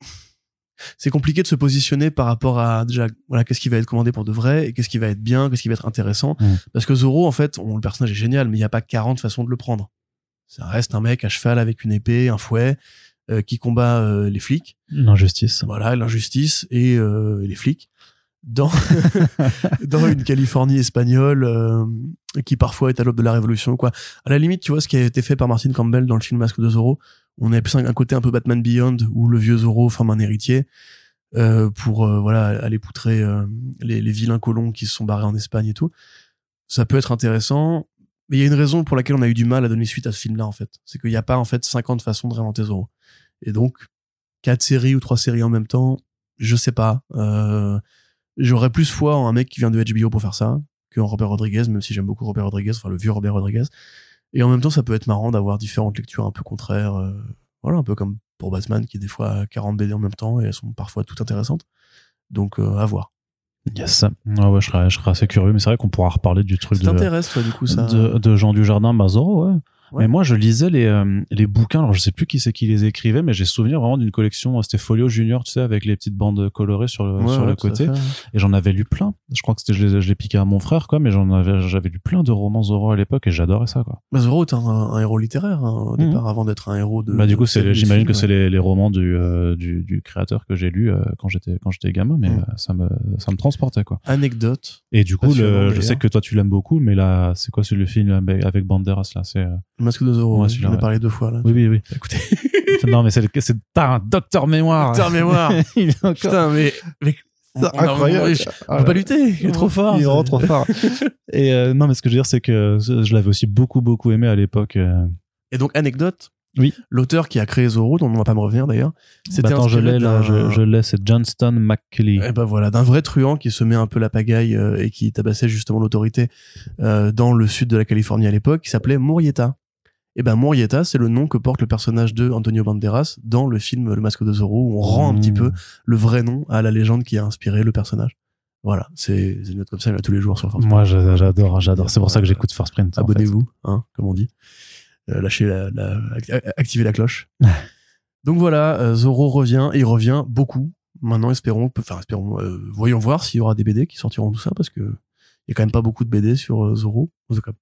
c'est compliqué de se positionner par rapport à déjà voilà qu'est-ce qui va être commandé pour de vrai et qu'est-ce qui va être bien, qu'est-ce qui va être intéressant. Mm. Parce que Zoro en fait, on, le personnage est génial, mais il n'y a pas 40 façons de le prendre. Ça reste un mec à cheval avec une épée, un fouet, euh, qui combat euh, les flics. L'injustice. Voilà, l'injustice et, euh, les flics dans dans une Californie espagnole qui parfois est à l'aube de la révolution quoi. À la limite, tu vois ce qui a été fait par Martin Campbell dans le film Masque de Zorro, on a plus un, côté un peu Batman Beyond où le vieux Zorro forme un héritier pour voilà aller poutrer les, les vilains colons qui se sont barrés en Espagne et tout. Ça peut être intéressant, mais il y a une raison pour laquelle on a eu du mal à donner suite à ce film-là en fait, c'est qu'il n'y a pas en fait 50 façons de réinventer Zorro. Et donc, quatre séries ou trois séries en même temps, je sais pas. Euh, J'aurais plus foi en un mec qui vient de HBO pour faire ça que en Robert Rodriguez, même si j'aime beaucoup Robert Rodriguez, enfin le vieux Robert Rodriguez. Et en même temps, ça peut être marrant d'avoir différentes lectures un peu contraires. Euh, voilà, un peu comme pour Batman, qui est des fois 40 BD en même temps et elles sont parfois toutes intéressantes. Donc, euh, à voir. Yes. Ouais, ouais, je serais, je serais assez curieux, mais c'est vrai qu'on pourra reparler du truc de, t'intéresse, toi, du coup, ça. De, de Jean Dujardin, Mazoro, ouais. Mais moi, je lisais les, euh, les bouquins. Alors, je sais plus qui c'est qui les écrivait, mais j'ai souvenir vraiment d'une collection. C'était Folio Junior, tu sais, avec les petites bandes colorées sur le, sur le côté. Et j'en avais lu plein. Je crois que c'était, je l'ai piqué à mon frère, quoi, mais j'en avais, j'avais lu plein de romans Zoro à l'époque et j'adorais ça, quoi. Bah, Zoro est un, héros littéraire, hein, au mhm. départ, avant d'être un héros de. Bah, du coup, c'est, j'imagine que c'est les, les romans du, euh, du, du, créateur que j'ai lu euh, quand j'étais, quand j'étais gamin, mais mhm. ça me, ça me transportait, quoi. Anecdote. Et du coup, le, je sais que toi, tu l'aimes beaucoup, mais là, c'est quoi, c'est le film avec Banderas, là? C'est, Le masque de Zorro. Ouais, celui-là, J'en ai ouais. parlé deux fois là. Oui, oui, oui. Écoutez. non, mais c'est le- c'est t'as un docteur mémoire. Docteur mémoire. Il est encore- Putain, mais. mais on a- incroyable. on- On peut pas lutter. Il est trop fort. Il est vraiment trop fort. Et euh, non, mais ce que je veux dire, c'est que je l'avais aussi beaucoup, beaucoup aimé à l'époque. euh. Et donc, anecdote. Oui. L'auteur qui a créé Zorro, dont on va pas me revenir d'ailleurs, c'était Bah, attends, je l'ai là, je, je l'ai, c'est Johnston McKelly. Eh ben voilà, d'un vrai truand qui se met un peu la pagaille euh, et qui tabassait justement l'autorité euh, dans le sud de la Californie à l'époque, qui s'appelait Murrieta. Et ben Murrieta, c'est le nom que porte le personnage de Antonio Banderas dans le film Le Masque de Zorro, où on rend un Mmh. petit peu le vrai nom à la légende qui a inspiré le personnage. Voilà, c'est une note comme ça, il y a tous les jours sur Force Moi, j'adore, j'adore. C'est pour ça que j'écoute First Print. en fait. Abonnez-vous, hein, comme on dit. Euh, lâchez la, la- act- activez la cloche. Donc voilà, euh, Zorro revient et il revient beaucoup. Maintenant, espérons, enfin espérons, euh, voyons voir s'il y aura des BD qui sortiront tout ça parce que il y a quand même pas beaucoup de BD sur Zorro.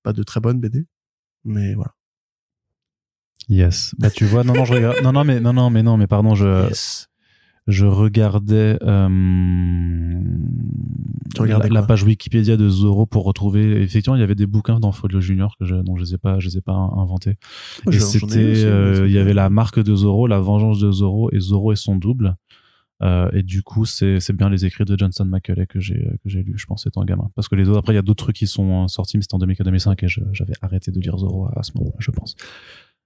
Pas de très bonnes BD. Mais voilà. Yes. Bah, tu vois, non, non, je regarde. Non, non, mais, non, non, mais non, mais pardon, je, Yes. je regardais, euh, Tu la, page Wikipédia de Zorro pour retrouver. Effectivement, il y avait des bouquins dans Folio Junior que je, dont je les ai pas, je les ai pas inventés. Et c'était, euh, il y avait la marque de Zorro, la vengeance de Zorro et Zorro et son double. Euh, et du coup, c'est c'est bien les écrits de Johnson McCulley que j'ai que j'ai lu, je pense, étant gamin. Parce que les autres, après, il y a d'autres trucs qui sont euh, sortis, mais c'était en 2004-2005 et j'avais arrêté de lire Zorro à, à ce moment-là, je pense.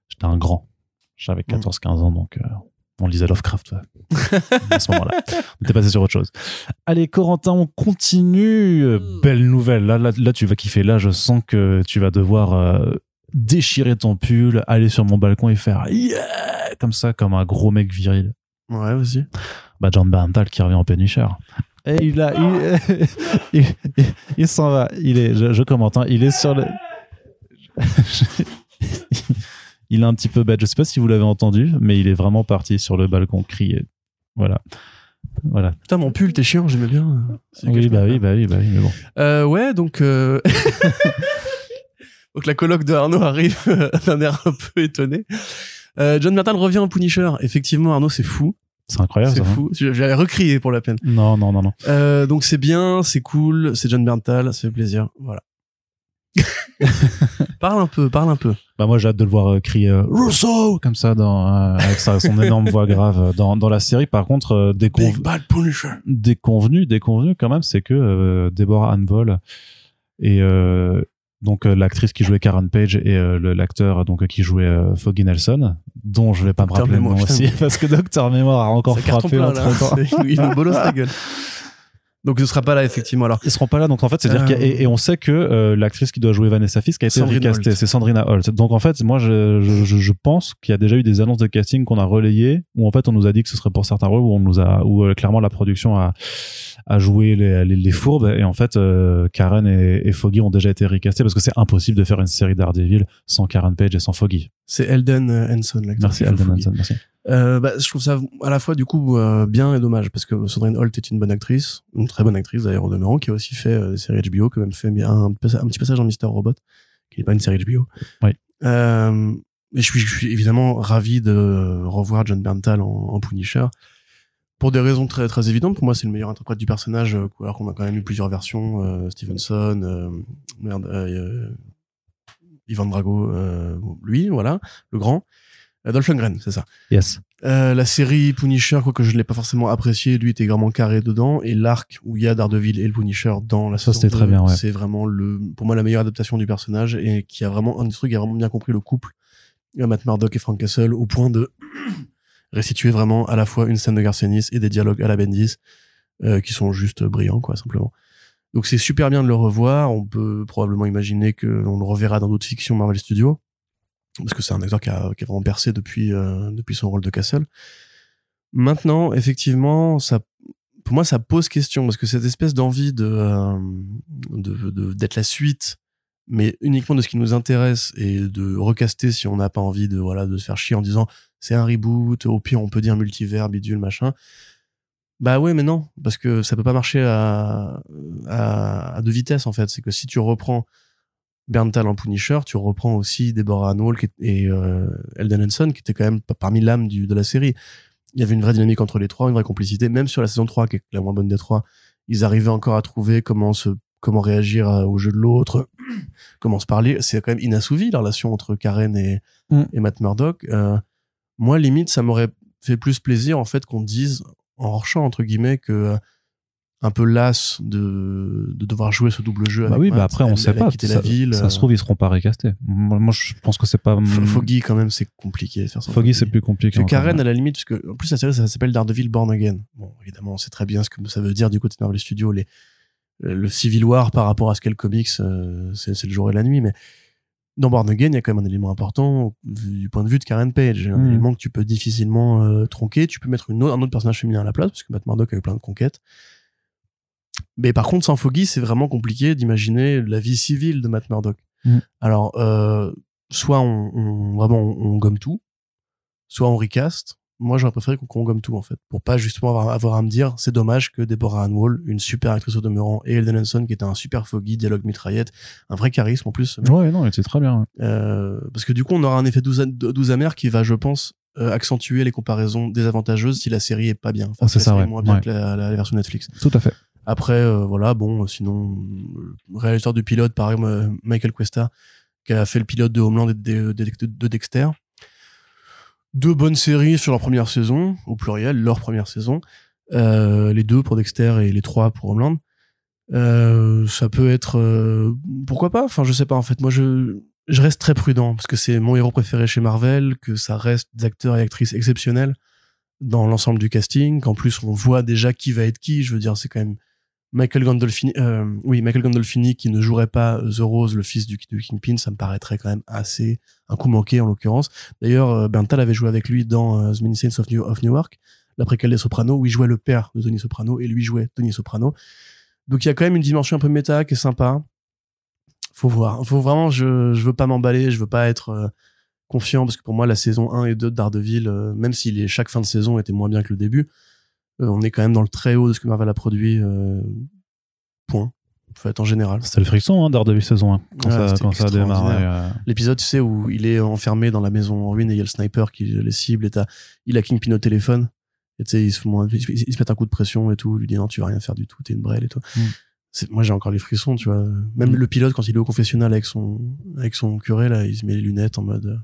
J'étais un grand. J'avais Mm. 14-15 ans, donc euh, on lisait Lovecraft ouais, à ce moment-là. On était passé sur autre chose. Allez, Corentin, on continue. Mm. Belle nouvelle. Là, là, là, tu vas kiffer. Là, je sens que tu vas devoir euh, déchirer ton pull, aller sur mon balcon et faire yeah comme ça, comme un gros mec viril. Ouais, vas-y. Bah, John Berntal qui revient en Punisher. Et il a, il, il, il- il s'en va. Il est, je, je commente, hein, il est sur le. il est un petit peu bête. Je sais pas si vous l'avez entendu, mais il est vraiment parti sur le balcon crier. Voilà. Voilà. Putain, mon pull, t'es chiant, j'aimais bien. Oui, bah oui, bah oui, bah oui, mais bon. Euh, ouais, donc, euh... donc la coloc de Arnaud arrive d'un air un peu étonné. Euh, John Berntal revient en Punisher. Effectivement, Arnaud, c'est fou. C'est incroyable, C'est ça. hein. fou. J'avais recrié pour la peine. Non, non, non, non. Euh, donc c'est bien, c'est cool, c'est John Berntal, ça fait plaisir. Voilà. parle un peu, parle un peu. Bah moi j'ai hâte de le voir euh, crier euh, Rousseau comme ça dans euh, avec sa, son énorme voix grave euh, dans dans la série. Par contre, euh, des Big conv- Bad Punisher. des convenus, des convenus quand même, c'est que euh, Deborah Ann Voll et euh, donc euh, l'actrice qui jouait Karen Page et euh, le- l'acteur donc euh, qui jouait euh, Foggy Nelson, dont je vais pas me rappeler le nom aussi parce que Docteur Mémoire a encore frappé plein, entre là. Il nous bolosse la gueule. Donc ce sera pas là effectivement alors. Ils seront pas là, donc en fait, c'est-à-dire Euh. qu'il y a- et, et on sait que euh, l'actrice qui doit jouer Vanessa Fisk a été recastée, c'est Sandrina Holt. Donc en fait, moi, je, je, je- je pense qu'il y a déjà eu des annonces de casting qu'on a relayées, où en fait, on nous a dit que ce serait pour certains rôles, où on nous a, où euh, clairement la production a, a joué les, les, les fourbes, et en fait, euh, Karen et, et Foggy ont déjà été recastés parce que c'est impossible de faire une série Daredevil sans Karen Page et sans Foggy. C'est Elden euh, Henson l'acteur. Merci Foggy. Hansen, merci. Euh, bah, je trouve ça à la fois du coup euh, bien et dommage parce que Sandrine Holt est une bonne actrice, une très bonne actrice d'ailleurs au demeurant, qui a aussi fait euh, des séries HBO, qui a même fait un, petit passage dans Mister Robot, qui n'est pas une série HBO. Oui. Euh, et je suis, je suis évidemment ravi de revoir John Berntal en, en Punisher. Pour des raisons très très évidentes, pour moi c'est le meilleur interprète du personnage, euh, alors qu'on a quand même eu plusieurs versions, euh, Stevenson, euh, merde, euh, Ivan Drago, lui, voilà, le grand, Dolph Lundgren, c'est ça. Yes. La série Punisher, quoique je l'ai pas forcément apprécié, lui était vraiment carré dedans. Et l'arc où il y a Daredevil et le Punisher dans la Ça, saison c'était très 2, bien, ouais. c'est vraiment le, pour moi la meilleure adaptation du personnage et qui a vraiment un des trucs qui a vraiment bien compris le couple Matt Murdock et Frank Castle au point de restituer vraiment à la fois une scène de Garcenis et des dialogues à la Bendis euh, qui sont juste brillants quoi simplement. Donc c'est super bien de le revoir. On peut probablement imaginer que on le reverra dans d'autres fictions Marvel Studios parce que c'est un acteur qui a, qui a vraiment percé depuis euh, depuis son rôle de Castle. Maintenant, effectivement, ça pour moi ça pose question parce que cette espèce d'envie de euh, de- d'être la suite mais uniquement de ce qui nous intéresse et de recaster si on n'a pas envie de voilà de se faire chier en disant c'est un reboot au pire on peut dire multivers bidule machin bah ouais mais non parce que ça peut pas marcher à à, à deux vitesses en fait c'est que si tu reprends Berntal en Punisher tu reprends aussi Deborah est- et euh, Elden Henson qui était quand même parmi l'âme de la série il y avait une vraie dynamique entre les trois une vraie complicité même sur la saison 3 qui est la moins bonne des trois ils arrivaient encore à trouver comment se comment réagir à- au jeu de l'autre, comment se parler. C'est quand même inassouvi la relation entre Karen et, Mm. et Matt Murdock. Euh, moi, limite, ça m'aurait fait plus plaisir en fait qu'on dise en hors champ entre guillemets que euh, un peu las de, de devoir jouer ce double jeu. Bah avec oui, Matt. bah après, on Elle- sait elle pas. Ça, la ville. ça se trouve, ils seront pas récastés. Moi, moi, je pense que c'est pas. Foggy quand même, c'est compliqué de faire ça. Foggy, c'est plus compliqué. Que. Karen, à la limite, parce que, en plus, la série, ça s'appelle Daredevil Born Again. Bon, évidemment, on sait très bien ce que ça veut dire du côté de Marvel Studios, les, le Civil War par rapport à ce qu'est le comics, euh, c'est c'est le jour et la nuit, mais dans Born Again, il y a quand même un élément important du point de vue de Karen Page, un Mhm. élément que tu peux difficilement euh, tronquer. Tu peux mettre une autre- un autre personnage féminin à la place, parce que Matt Murdock a eu plein de conquêtes. Mais par contre, sans Foggy, c'est vraiment compliqué d'imaginer la vie civile de Matt Murdock. Mhm. Alors, euh, soit on, on- vraiment on, on gomme tout, soit on recast. Moi, j'aurais préféré qu'on gomme tout, en fait, pour pas justement avoir, avoir à me dire, c'est dommage que Deborah Ann Wall, une super actrice au demeurant, et Elden Henson, qui était un super foggy, dialogue mitraillette, un vrai charisme en plus, Ouais, non, c'est très bien. euh, parce que du coup, on aura un effet douze, douze amer qui va, je pense, euh, accentuer les comparaisons désavantageuses si la série est pas bien. Enfin, C'est si la ça, ouais. moins bien Ouais. que la, la- la version Netflix. Tout à fait. Après, euh, voilà, bon, euh, sinon, euh, réalisateur du pilote, pareil, euh, Michael Cuesta, qui a fait le pilote de Homeland et de, de- de- de Dexter. Deux bonnes séries sur leur première saison, au pluriel, leur première saison. Euh, les deux pour Dexter et les trois pour Homeland. Euh, ça peut être... euh, pourquoi pas? Enfin, je sais pas, en fait. Moi, je, je reste très prudent, parce que c'est mon héros préféré chez Marvel, que ça reste des acteurs et actrices exceptionnels dans l'ensemble du casting, qu'en plus on voit déjà qui va être qui. Je veux dire, c'est quand même Michael Gandolfini, euh, oui, Michael Gandolfini qui ne jouerait pas The Rose, le fils du, Kingpin, ça me paraîtrait quand même assez un coup manqué en l'occurrence. D'ailleurs, euh, Berntal avait joué avec lui dans euh, The Many Saints of, New, of Newark, la préquelle des Sopranos, où il jouait le père de Tony Soprano et lui jouait Tony Soprano. Donc il y a quand même une dimension un peu méta qui est sympa. Faut voir. Faut vraiment, je, je veux pas m'emballer, je veux pas être confiant parce que pour moi la saison 1 et 2 de Daredevil, même si chaque fin de saison était moins bien que le début, on est quand même dans le très haut de ce que Marvel a produit. euh, point. En fait, en général. C'était le frisson, hein, Daredevil saison 1, quand Ouais, ça, quand ça a démarré. extraordinaire. euh. L'épisode, tu sais, où il est enfermé dans la maison en ruine et il y a le sniper qui les cible et il a Kingpin au téléphone. Et tu sais, ils se, font- ils, ils se mettent un coup de pression et tout. Il lui dit non, tu vas rien faire du tout, t'es une brêle et tout. Mm. Moi, j'ai encore les frissons, tu vois. Même Mm. le pilote, quand il est au confessionnal avec son, avec son curé, là, il se met les lunettes en mode, euh,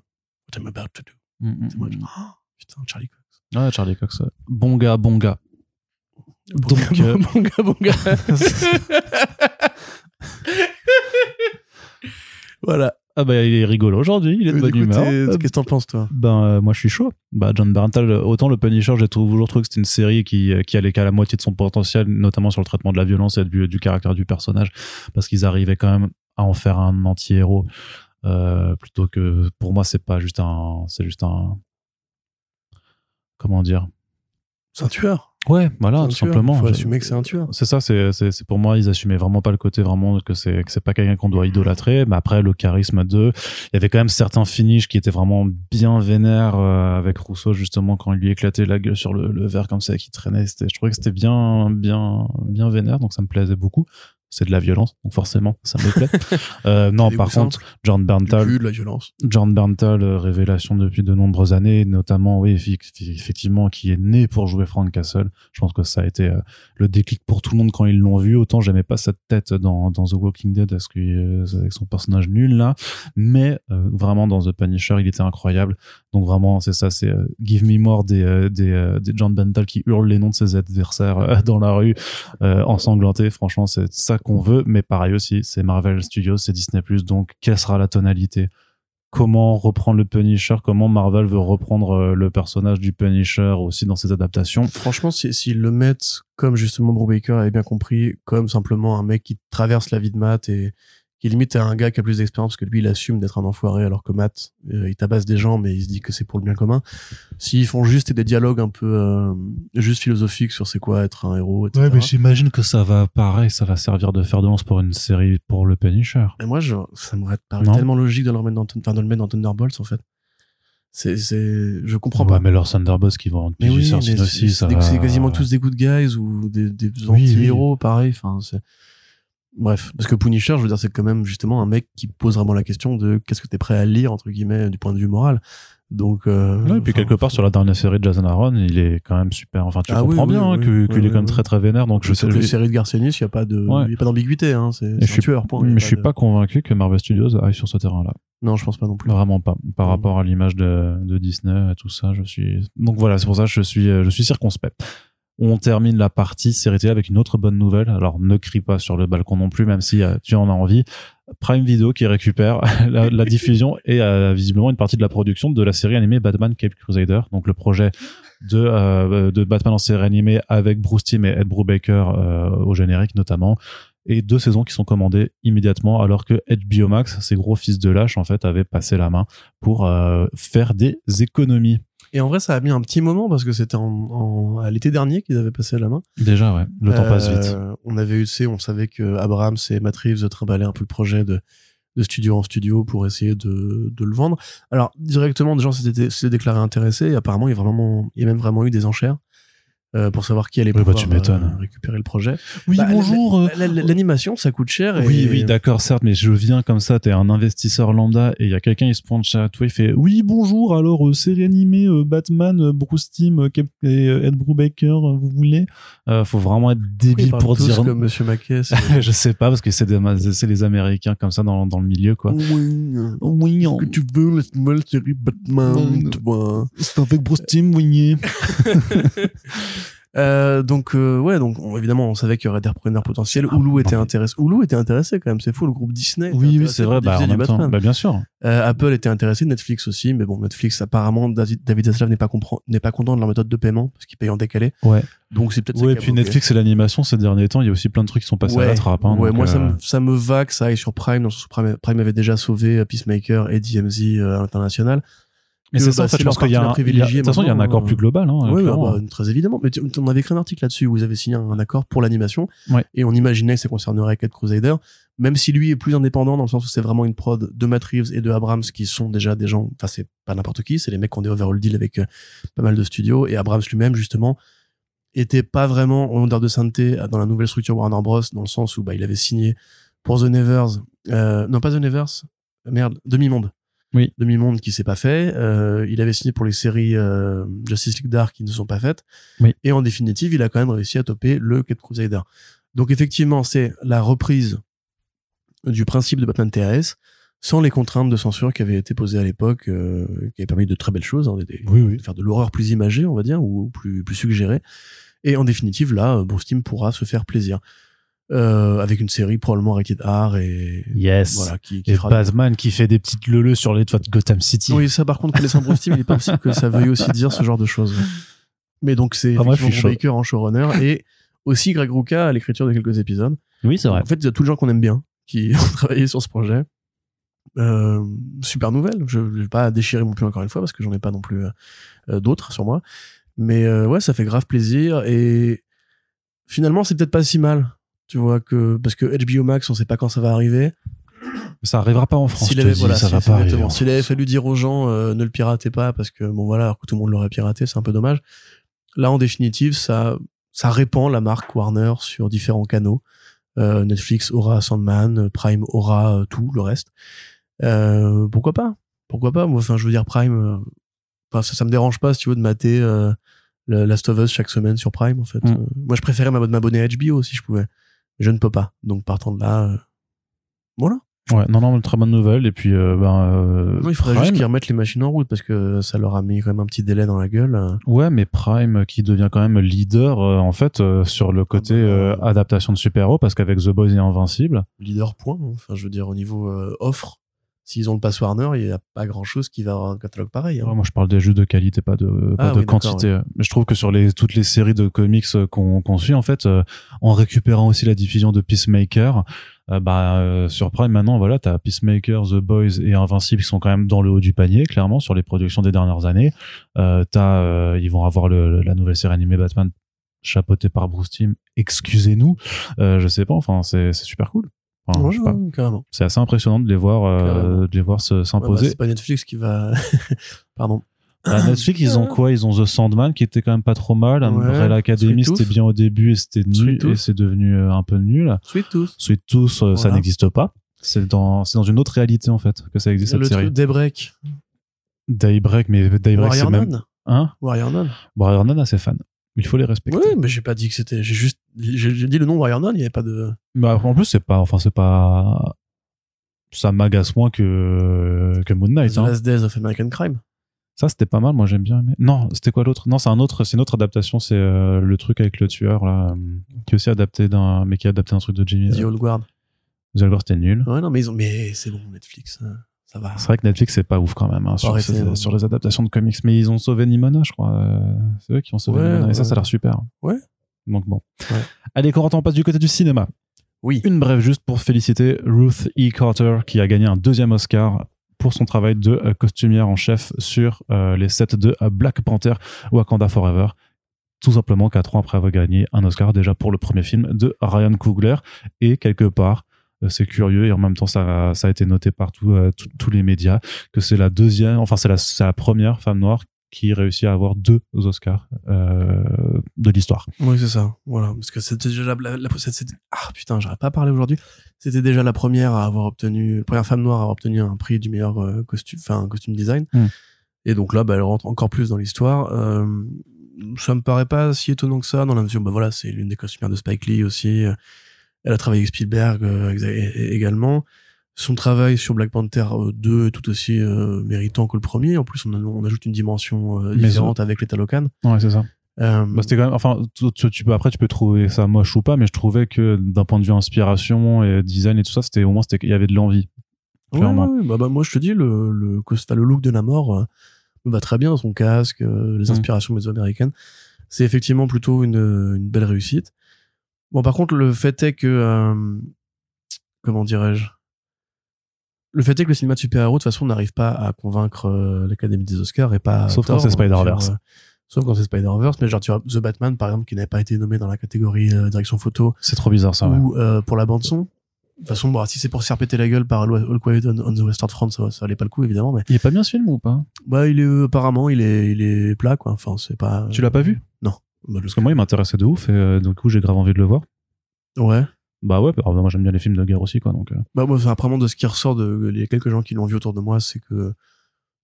What I'm about to do? Mm, mm, C'est moi, Oh, putain, Charlie Cox. Ouais, Charlie Cox. Bon gars, bon gars. Donc, euh, bon gars. voilà. Ah bah il est rigolo aujourd'hui, il est de bonne humeur. Euh, Qu'est-ce que t'en penses, toi? Ben euh, moi je suis chaud. Bah John Berntal, autant le Punisher, j'ai toujours trouvé que c'était une série qui qui allait qu'à la moitié de son potentiel, notamment sur le traitement de la violence et du, du caractère du personnage, parce qu'ils arrivaient quand même à en faire un anti-héros euh, plutôt que pour moi c'est pas juste un, c'est juste un comment dire. C'est un tueur. Ouais, voilà, tout simplement. Faut Je- assumer que c'est un tueur. C'est ça, c'est pour moi ils assumaient vraiment pas le côté vraiment que c'est que c'est pas quelqu'un qu'on doit idolâtrer, mais après le charisme de il y avait quand même certains finishes qui étaient vraiment bien vénères euh, avec Rousseau justement quand il lui éclatait la gueule sur le, le verre comme ça qui traînait, c'était je trouvais que c'était bien bien bien vénère donc ça me plaisait beaucoup. C'est de la violence, donc forcément ça me plaît. euh, non, par contre, John Berntal, de la violence. John Berntal, euh, révélation depuis de nombreuses années, notamment, oui, effectivement, qui est né pour jouer Frank Castle. Je pense que ça a été euh, le déclic pour tout le monde quand ils l'ont vu. Autant j'aimais pas cette tête dans, dans The Walking Dead parce que, euh, avec son personnage nul là, mais euh, vraiment dans The Punisher, il était incroyable. Donc vraiment, c'est ça, c'est euh, Give Me More des, euh, des, euh, des John Berntal qui hurlent les noms de ses adversaires dans la rue, ensanglantés. Franchement, c'est ça qu'on veut. Mais pareil aussi, c'est Marvel Studios, c'est Disney+. Donc, quelle sera la tonalité? Comment reprendre le Punisher, comment Marvel veut reprendre le personnage du Punisher aussi dans ses adaptations? Franchement, si- s'ils le mettent comme justement Brubaker avait bien compris, comme simplement un mec qui traverse la vie de Matt et qui limite à un gars qui a plus d'expérience parce que lui il assume d'être un enfoiré alors que Matt euh, il tabasse des gens mais il se dit que c'est pour le bien commun. S'ils font juste des dialogues un peu euh, juste philosophiques sur c'est quoi être un héros, etc. j'imagine que ça va, pareil, ça va servir de fer de lance pour une série pour le Punisher. Et moi, je, ça m'aurait paru Non. tellement logique de le remettre dans, enfin, de le mettre dans Thunderbolts en fait. C'est, c'est, je comprends Ouais, pas. mais leurs Thunderbolts qui vont en Mais oui, PG-13 mais aussi, c'est, ça c'est- va- c'est quasiment tous des good guys ou des, des Oui, anti-héros, pareil. Enfin, c'est... Bref, parce que Punisher, je veux dire, c'est quand même justement un mec qui pose vraiment la question de qu'est-ce que t'es prêt à lire, entre guillemets, du point de vue moral. Donc, euh, Ouais, et puis quelque part sur la dernière série de Jason Aaron, il est quand même super. Enfin, tu Ah comprends oui, bien oui, qu'il est quand même très très vénère. Donc je sais. les séries de Garcenis, il n'y a pas de, Ouais. il y a pas d'ambiguïté, hein. C'est un suis, tueur, point. Y mais je suis de- pas convaincu que Marvel Studios aille sur ce terrain-là. Non, je pense pas non plus. Vraiment pas. Par Mm. rapport à l'image de, de Disney et tout ça, je suis. Donc voilà, c'est pour ça que je suis, je suis circonspect. On termine la partie série télé avec une autre bonne nouvelle. Alors ne crie pas sur le balcon non plus, même si euh, tu en as envie. Prime Video qui récupère la, diffusion et euh, visiblement une partie de la production de la série animée Batman Cape Crusader. Donc le projet de, euh, de Batman en série animée avec Bruce Timm et Ed Brubaker au générique notamment. Et deux saisons qui sont commandées immédiatement alors que HBO Max, ces gros fils de lâche en fait, avaient passé la main pour faire des économies. Et en vrai, ça a mis un petit moment parce que c'était en, en- à l'été dernier qu'ils avaient passé la main. Déjà, ouais. Le temps passe vite. Euh, On avait eu, on savait que Abrams et Matt Reeves trimballaient un peu le projet de, de studio en studio pour essayer de, de le vendre. Alors, directement, des gens s'étaient s'étaient déclarés intéressés et apparemment, il y a vraiment, il y a même vraiment eu des enchères. Euh, pour savoir qui allait Oui, bah, pouvoir tu m'étonnes. euh, récupérer le projet. Oui, Bah, bonjour. euh, La- la- L'animation, ça coûte cher. Et... Oui, oui, d'accord, certes, mais je viens comme ça, t'es un investisseur lambda et il y a quelqu'un, il se pointe chez toi, il fait Oui, bonjour, alors, euh, série animée, euh, Batman, euh, Bruce Timm euh, Cap- et euh, Ed Brubaker, vous voulez? Euh, Faut vraiment être débile pour tous dire. comme Monsieur c'est- je sais pas, parce que c'est des- c'est les Américains comme ça dans, dans le milieu, quoi. Oui, Oui, que tu veux, la nouvelle série Batman, Non, tu vois. c'est avec Bruce Timm, oui. Euh, donc euh, ouais donc on- évidemment on savait qu'il y aurait des repreneurs potentiels Ah, Hulu était intéressé Hulu était intéressé quand même c'est fou le groupe Disney Oui, oui, c'est vrai, bah, en même temps. Bah, bien sûr. Euh, Apple était intéressé Netflix aussi mais bon Netflix apparemment David Zaslav n'est pas n'est pas content de leur méthode de paiement parce qu'ils payent en décalé Ouais. donc c'est peut-être Ouais, et puis. Netflix et l'animation ces derniers temps, il y a aussi plein de trucs qui sont passés ouais, à la trappe. Hein, ouais moi ça, euh, me, ça me va que ça aille sur Prime dans Prime, Prime avait déjà sauvé euh, Peacemaker et DMZ à l'international Mais c'est ça, bah, c'est je pense qu'il y a un, de toute façon, il y a un accord euh, plus global, hein, Oui, bah, très évidemment. Mais on avait écrit un article là-dessus où vous avez signé un accord pour l'animation. Ouais. Et on imaginait que ça concernerait Cat Crusader. Même si lui est plus indépendant dans le sens où c'est vraiment une prod de Matt Reeves et de Abrams qui sont déjà des gens, enfin, c'est pas n'importe qui, c'est les mecs qui ont des overall deals avec euh, pas mal de studios. Et Abrams lui-même, justement, était pas vraiment en odeur de sainteté dans la nouvelle structure Warner Bros. dans le sens où, bah, il avait signé pour The Nevers, euh, non, pas The Nevers, merde, Demi-Monde. Oui. Demi-Monde qui s'est pas fait. Euh, il avait signé pour les séries euh, Justice League Dark qui ne sont pas faites. Oui. Et en définitive, il a quand même réussi à toper le Cat Crusader. Donc effectivement, c'est la reprise du principe de Batman TAS sans les contraintes de censure qui avaient été posées à l'époque, euh, qui avaient permis de très belles choses, hein, des- Oui, oui. de faire de l'horreur plus imagée, on va dire, ou plus, plus suggérée. Et en définitive, là, euh, Bruce Timm pourra se faire plaisir. Euh, avec une série probablement rated R et Yes. voilà, qui, qui Et Batman qui fait des petites leleux sur les toits de Gotham City. Oui, ça par contre, connaissant Bruce Timm, il est pas possible que ça veuille aussi dire ce genre de choses. Mais donc c'est Ah, je Baker en showrunner et aussi Greg Rucka à l'écriture de quelques épisodes. Oui, c'est vrai. En fait, il y a tous les gens qu'on aime bien qui ont travaillé sur ce projet. Euh, super nouvelle. Je ne vais pas déchirer mon plus encore une fois parce que j'en ai pas non plus euh, euh, d'autres sur moi. Mais euh, ouais, ça fait grave plaisir et finalement, c'est peut-être pas si mal. Tu vois que parce que HBO Max, on sait pas quand ça va arriver. Ça arrivera pas en France. S'il avait, voilà, ça va pas arriver. S'il avait fallu dire aux gens euh, ne le piratez pas parce que bon voilà, alors que tout le monde l'aurait piraté, c'est un peu dommage. Là, en définitive, ça ça répand la marque Warner sur différents canaux. Euh, Netflix aura Sandman, Prime aura euh, tout le reste. Euh, pourquoi pas? Pourquoi pas? Moi, enfin, je veux dire Prime. euh, Enfin, ça, ça me dérange pas si tu veux de mater euh, Last of Us chaque semaine sur Prime. En fait, Mm. Moi, je préférais m'ab- m'abonner à HBO si je pouvais. Je ne peux pas. Donc, partant de là, euh, voilà. Ouais, non, non, très bonne nouvelle. Et puis, euh, ben, euh, Non, il faudrait Prime- juste qu'ils remettent les machines en route parce que ça leur a mis quand même un petit délai dans la gueule. euh. Ouais, mais Prime qui devient quand même leader euh, en fait sur le côté bah, euh, adaptation de super-héros parce qu'avec The Boys et Invincible, Leader point. Enfin, je veux dire, au niveau offre, s'ils ont le pass Warner, il n'y a pas grand chose qui va avoir un catalogue pareil. hein. Ouais, moi je parle des jeux de qualité, pas de pas Ah de oui, d'accord, quantité. Mais je trouve que sur les toutes les séries de comics euh, qu'on suit en fait, euh, en récupérant aussi la diffusion de Peacemaker, euh, bah euh, sur Prime maintenant voilà t'as Peacemaker, The Boys et Invincible qui sont quand même dans le haut du panier clairement sur les productions des dernières années. T'as ils vont avoir le, la nouvelle série animée Batman chapeautée par Bruce Timm. Excusez-nous, je sais pas. Enfin c'est super cool. Enfin, Ouais, je sais pas. ouais, carrément. C'est assez impressionnant de les voir euh, de les voir se- Ouais, bah, s'imposer. c'est pas Netflix qui va. Pardon. À Netflix, ils ont quoi? Ils ont The Sandman qui était quand même pas trop mal. Ouais. Umbrella Academy, Sweet c'était Tooth. bien au début et c'était nul Sweet Tooth. et c'est devenu euh, un peu nul. Sweet Tooth. Sweet Tooth, euh, ça n'existe pas. C'est dans, c'est dans une autre réalité en fait que ça existe le cette série. truc Daybreak. Daybreak, mais Daybreak, c'est Warrior même. Hein? Warrior Nun. Warrior Nun a ses fans. Il faut les respecter. Oui, mais j'ai pas dit que c'était. J'ai juste. J'ai dit le nom Nun, il y avait pas de. Bah, en plus, c'est pas. Enfin, c'est pas. Ça m'agace moins que, que Moon Knight. The hein. Last Days of American Crime. Ça, c'était pas mal. Moi, j'aime bien. aimer. Non, c'était quoi l'autre? Non, c'est un autre. C'est une autre adaptation. C'est euh, le truc avec le tueur là, euh, qui est aussi adapté d'un, mais qui est adapté d'un truc de Jimmy. The Old Guard. The Algor, c'était nul. Ouais, non, mais ils ont. Mais c'est bon, Netflix. euh, Ça va. C'est vrai que Netflix, c'est pas ouf quand même hein, sur, arrêter, ces- non. sur les adaptations de comics. Mais ils ont sauvé Nimona, je crois. Euh, C'est eux qui ont sauvé Ouais, Nimona. Et ça, ça a l'air super. Ouais. Donc bon. Allez, Corentin, on passe du côté du cinéma. Oui. Une brève juste pour féliciter Ruth E. Carter qui a gagné un deuxième Oscar pour son travail de euh, costumière en chef sur euh, les sets de Black Panther Wakanda Forever. Tout simplement quatre ans après avoir gagné un Oscar déjà pour le premier film de Ryan Coogler. Et quelque part, c'est curieux et en même temps ça, ça a été noté par tout, euh, tous les médias que c'est la deuxième, enfin c'est la, c'est la première femme noire qui réussit à avoir deux Oscars euh, de l'histoire. Oui, c'est ça. Voilà. Parce que c'était déjà la, la, la- c'était- ah putain, j'arrive pas à parler aujourd'hui. C'était déjà la première à avoir obtenu, la première femme noire à avoir obtenu un prix du meilleur euh, costume, enfin, costume design. Mm. Et donc là, bah, elle rentre encore plus dans l'histoire. Euh, ça me paraît pas si étonnant que ça, dans la mesure, bah voilà, c'est l'une des costumières de Spike Lee aussi. Euh, Elle a travaillé avec Spielberg euh, également. Son travail sur Black Panther euh, 2 est tout aussi euh, méritant que le premier. En plus, on, a- on ajoute une dimension euh, différente avec les Talocan. Ouais, c'est ça. Euh, Bah, c'était quand même, enfin, tu, tu- tu peux, après, tu peux trouver ça moche ou pas, mais je trouvais que d'un point de vue inspiration et design et tout ça, c'était au moins, c'était, il y avait de l'envie. Ouais, clairement. ouais, bah, bah, moi, je te dis, le, le, le look de Namor euh, va très bien, son casque, euh, les Mm. inspirations mésoaméricaines. C'est effectivement plutôt une, une belle réussite. Bon, par contre, le fait est que, euh, comment dirais-je, le fait est que le cinéma de super-héros, de toute façon, n'arrive pas à convaincre euh, l'Académie des Oscars et pas. Sauf quand c'est Spider-Verse. sur, euh, sauf quand c'est Spider-Verse, mais genre, tu vois, The Batman, par exemple, qui n'avait pas été nommé dans la catégorie direction photo, C'est trop bizarre, ça, ouais. ou pour la bande son. De toute façon, bon, si c'est pour se faire péter la gueule par All Quiet on, on the Western Front, ça, ça valait pas le coup, évidemment, mais Il est pas bien ce film ou pas? bah, il est apparemment, il est, il est plat, quoi. Enfin, c'est pas. Tu l'as pas vu? Non. Bah, Parce que moi, il m'intéressait de ouf et euh, du coup, j'ai grave envie de le voir. Ouais. Bah ouais, bah, moi j'aime bien les films de guerre aussi, quoi. Donc, euh, Bah, moi, apparemment, de ce qui ressort de les quelques gens qui l'ont vu autour de moi, c'est que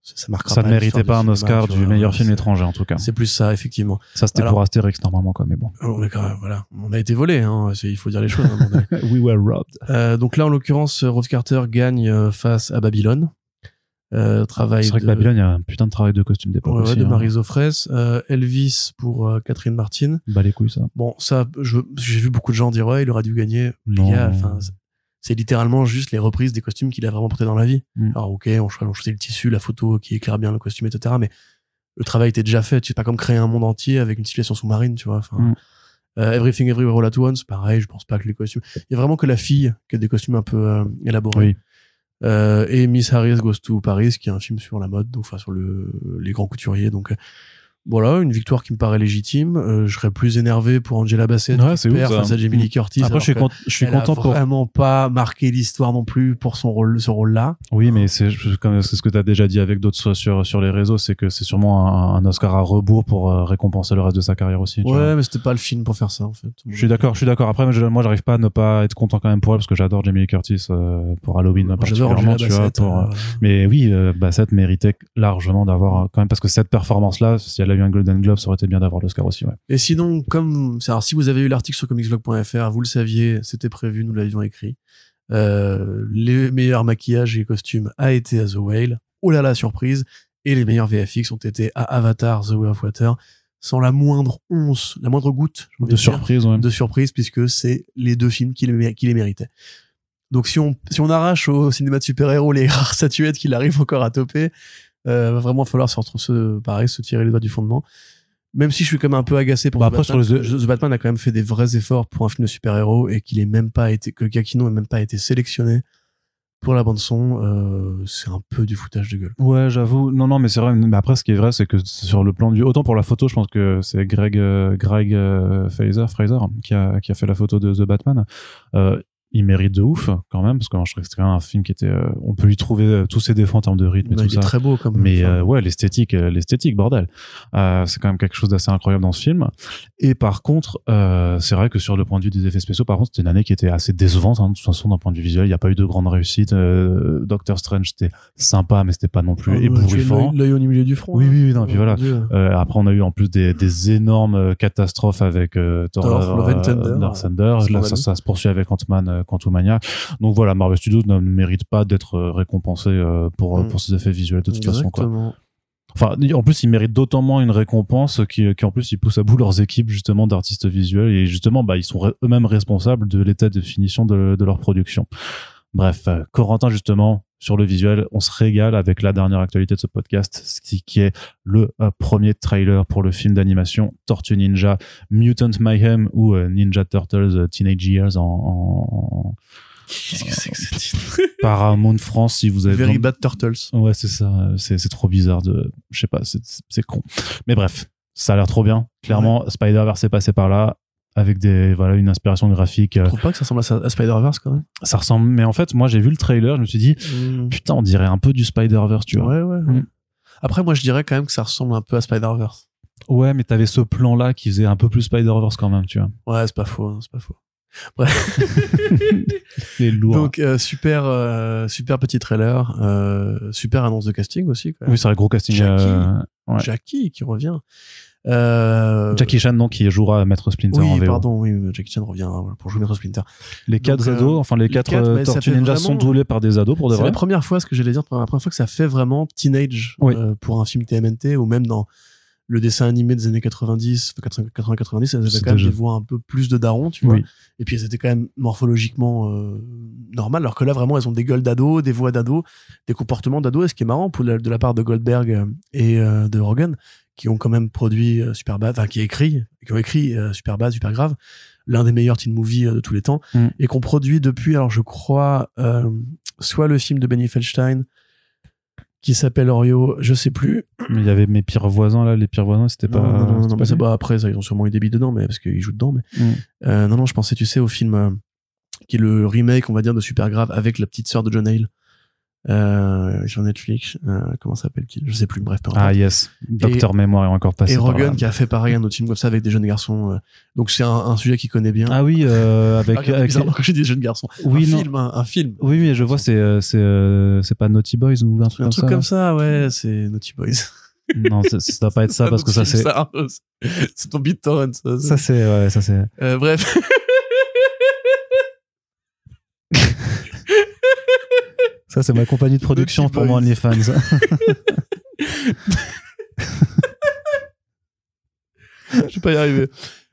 ça, ça marquera ça ne méritait pas un Oscar du meilleur ouais, film étranger, en tout cas. C'est plus ça, effectivement. Ça, c'était Alors- pour Astérix, normalement, quoi, mais bon. On est quand même, voilà. On a été volé, hein. Il faut dire les choses. hein, We were robbed. Euh, donc là, en l'occurrence, Rose Carter gagne euh, face à Babylone. Euh, travail C'est vrai que de- Babylone, il y a un putain de travail de costume d'époque Ouais, ouais, aussi. de hein. Marie Zofres. Euh, Elvis pour euh, Catherine Martin. Bah les couilles, ça. Bon, ça, je- j'ai vu beaucoup de gens dire ouais, il aurait dû gagner. Non. c'est- littéralement juste les reprises des costumes qu'il a vraiment portés dans la vie. Mm. Alors ok, on, on choisit le tissu, la photo qui éclaire bien le costume, etc. Mais le travail était déjà fait. C'est pas comme créer un monde entier avec une situation sous-marine, tu vois. Enfin, Mm. euh, Everything Everywhere All at Once, pareil. Je pense pas que les costumes. Il y a vraiment que la fille qui a des costumes un peu euh, élaborés. Oui. Euh, et Miss Harris Goes to Paris, qui est un film sur la mode, donc enfin sur le, les grands couturiers. Donc voilà, une victoire qui me paraît légitime. Euh, je serais plus énervé pour Angela Bassett, Ouais, qui ouf, perd ça. face à Jamie Lee Curtis. Après, je suis, cont- je suis content pour. vraiment pas marqué l'histoire non plus pour son rôle, ce rôle-là. Oui, mais c'est ce que tu as déjà dit avec d'autres sur, sur, les réseaux, c'est que c'est sûrement un, un Oscar à rebours pour euh, récompenser le reste de sa carrière aussi. tu vois. Ouais, mais c'était pas le film pour faire ça en fait. Je suis d'accord, je suis d'accord. Après, moi, j'arrive pas à ne pas être content quand même pour elle parce que j'adore Jamie Lee Curtis euh, pour Halloween particulièrement, tu vois. Pour, euh, Mais oui, Bassett méritait largement d'avoir quand même parce que cette performance-là, si elle a eu un Golden Globe, ça aurait été bien d'avoir l'Oscar aussi. Ouais. Et sinon, comme alors, si vous avez eu l'article sur comicsblog.fr, vous le saviez, c'était prévu, nous l'avions écrit. Euh, les meilleurs maquillages et costumes a été à The Whale. Oh là là, surprise. Et les meilleurs VFX ont été à Avatar, The Way of Water, sans la moindre once, la moindre goutte De dire, surprise, ouais. de surprise, puisque c'est les deux films qui les, mé- qui les méritaient. Donc si on, si on arrache au cinéma de super-héros les rares statuettes qu'il arrive encore à toper, euh, va vraiment falloir se, retrouver- se, pareil, se tirer les doigts du fondement. Même si je suis quand même un peu agacé pour Bah The après, Batman, sur les The Batman a quand même fait des vrais efforts pour un film de super-héros et qu'il ait même pas été, que Giacchino ait même pas été sélectionné pour la bande son, euh, c'est un peu du foutage de gueule. Ouais, j'avoue. Non, non, mais c'est vrai. Mais après, ce qui est vrai, c'est que sur le plan du. Autant pour la photo, je pense que c'est Greg, euh, Greg euh, Fraser, Fraser qui, a, qui a fait la photo de The Batman. Il mérite de ouf quand même parce que moi, je trouvais que c'était quand même un film qui était euh, on peut lui trouver euh, tous ses défauts en termes de rythme et Bah, tout il ça est très beau quand même. mais euh, ouais l'esthétique euh, l'esthétique bordel Euh, c'est quand même quelque chose d'assez incroyable dans ce film et par contre euh, c'est vrai que sur le point de vue des effets spéciaux par contre c'était une année qui était assez décevante hein, de toute façon d'un point de vue visuel il n'y a pas eu de grande réussite euh, Doctor Strange c'était sympa mais c'était pas non plus ah, ébouriffant l'œil- au milieu du front. Oui, hein. oui, oui, non, puis Oh, voilà. Euh, après, on a eu en plus des, des énormes catastrophes avec euh, Thor, Thor, Love and Thunder. Thunder. Là, ça, ça se poursuit avec Ant-Man, Quantumania. Donc voilà, Marvel Studios ne mérite pas d'être euh, récompensé euh, pour, Mm. pour ses effets visuels de toute façon. Quoi. Enfin, en plus, ils méritent d'autant moins une récompense qui, qui en plus, ils poussent à bout leurs équipes justement d'artistes visuels et justement, bah, ils sont eux-mêmes responsables de l'état de finition de, de leur production. Bref, euh, Corentin justement sur le visuel, on se régale avec la dernière actualité de ce podcast, ce qui, qui est le euh, premier trailer pour le film d'animation Tortue Ninja Mutant Mayhem ou euh, Ninja Turtles euh, Teenage Years en, en- Qu'est-ce que c'est que ce titre Paramount France si vous avez Very besoin- Bad Turtles. Ouais, c'est ça. C'est, trop bizarre de, je sais pas, c'est, c'est con. Mais bref, ça a l'air trop bien. Clairement, Spider-Verse est passé par là avec des, voilà, une inspiration graphique. Je euh, trouve pas que ça ressemble à, Spider-Verse quand même? Ça ressemble, mais en fait, moi, j'ai vu le trailer, je me suis dit, putain, on dirait un peu du Spider-Verse, tu vois. Ouais, ouais. ouais. Mm. Après, moi, je dirais quand même que ça ressemble un peu à Spider-Verse. Ouais, mais t'avais ce plan-là qui faisait un peu plus Spider-Verse quand même, tu vois. Ouais, c'est pas faux, hein, c'est pas faux. Les lourds. Donc, euh, super, euh, super petit trailer, euh, super annonce de casting aussi. Quand même. oui, c'est un gros casting. Jackie. ouais. Jackie qui revient. Euh, Jackie Chan, donc, qui jouera Maître Splinter en Oui, VO. pardon, oui, Jackie Chan revient pour jouer Maître Splinter. Les quatre euh, ados, enfin, les les quatre, quatre, euh, bah, Tortues Ninja vraiment- sont doublés par des ados pour de C'est vrai. la première fois, ce que j'allais dire, la première fois que ça fait vraiment teenage Oui. euh, pour un film TMNT ou même dans le dessin animé des années 90, 80-90, elles avaient quand même des voix un peu plus de daron, tu vois. Oui. Et puis elles étaient quand même morphologiquement euh, normales, alors que là vraiment elles ont des gueules d'ados, des voix d'ados, des comportements d'ados. Et ce qui est marrant pour la- de la part de Goldberg et euh, de Rogan, qui ont quand même produit euh, Superbad, enfin qui écrit, qui ont écrit euh, Superbad, Super Grave, l'un des meilleurs teen movies euh, de tous les temps, Mm. et qu'on produit depuis, alors je crois, euh, soit le film de Benny Feldstein qui s'appelle Orio, je sais plus. Mais il y avait mes pires voisins là, les pires voisins, c'était pas. non, non, non, pas pas après ça, ils ont sûrement eu des billes dedans, mais parce qu'ils jouent dedans. Mais Mm. euh, non, non, je pensais, tu sais, au film euh, qui est le remake, on va dire, de Super Grave avec la petite sœur de John Hale euh, sur Netflix. Euh, comment s'appelle-t-il? Je sais plus. Bref, peu. Ah yes, Docteur Mémoire est encore passé. Et Rogan qui a fait pareil un autre film comme ça avec des jeunes garçons. euh. donc c'est un, un sujet qu'il connaît bien. Ah oui, euh, Ah, avec. regarde, avec quand j'ai dit jeunes garçons. Oui, un non. film, un, un film. Oui, oui, je vois, c'est euh, c'est euh, c'est pas Naughty Boys ou un truc Un comme truc ça. comme ça, ouais, c'est Naughty Boys. Non, ça, ça doit pas être ça parce que ça c'est c'est ton BitTorrent. Ça, ça c'est ouais, ça c'est. Euh, bref. Ça, c'est ma compagnie de production pour Boys. OnlyFans. Je vais pas y arriver.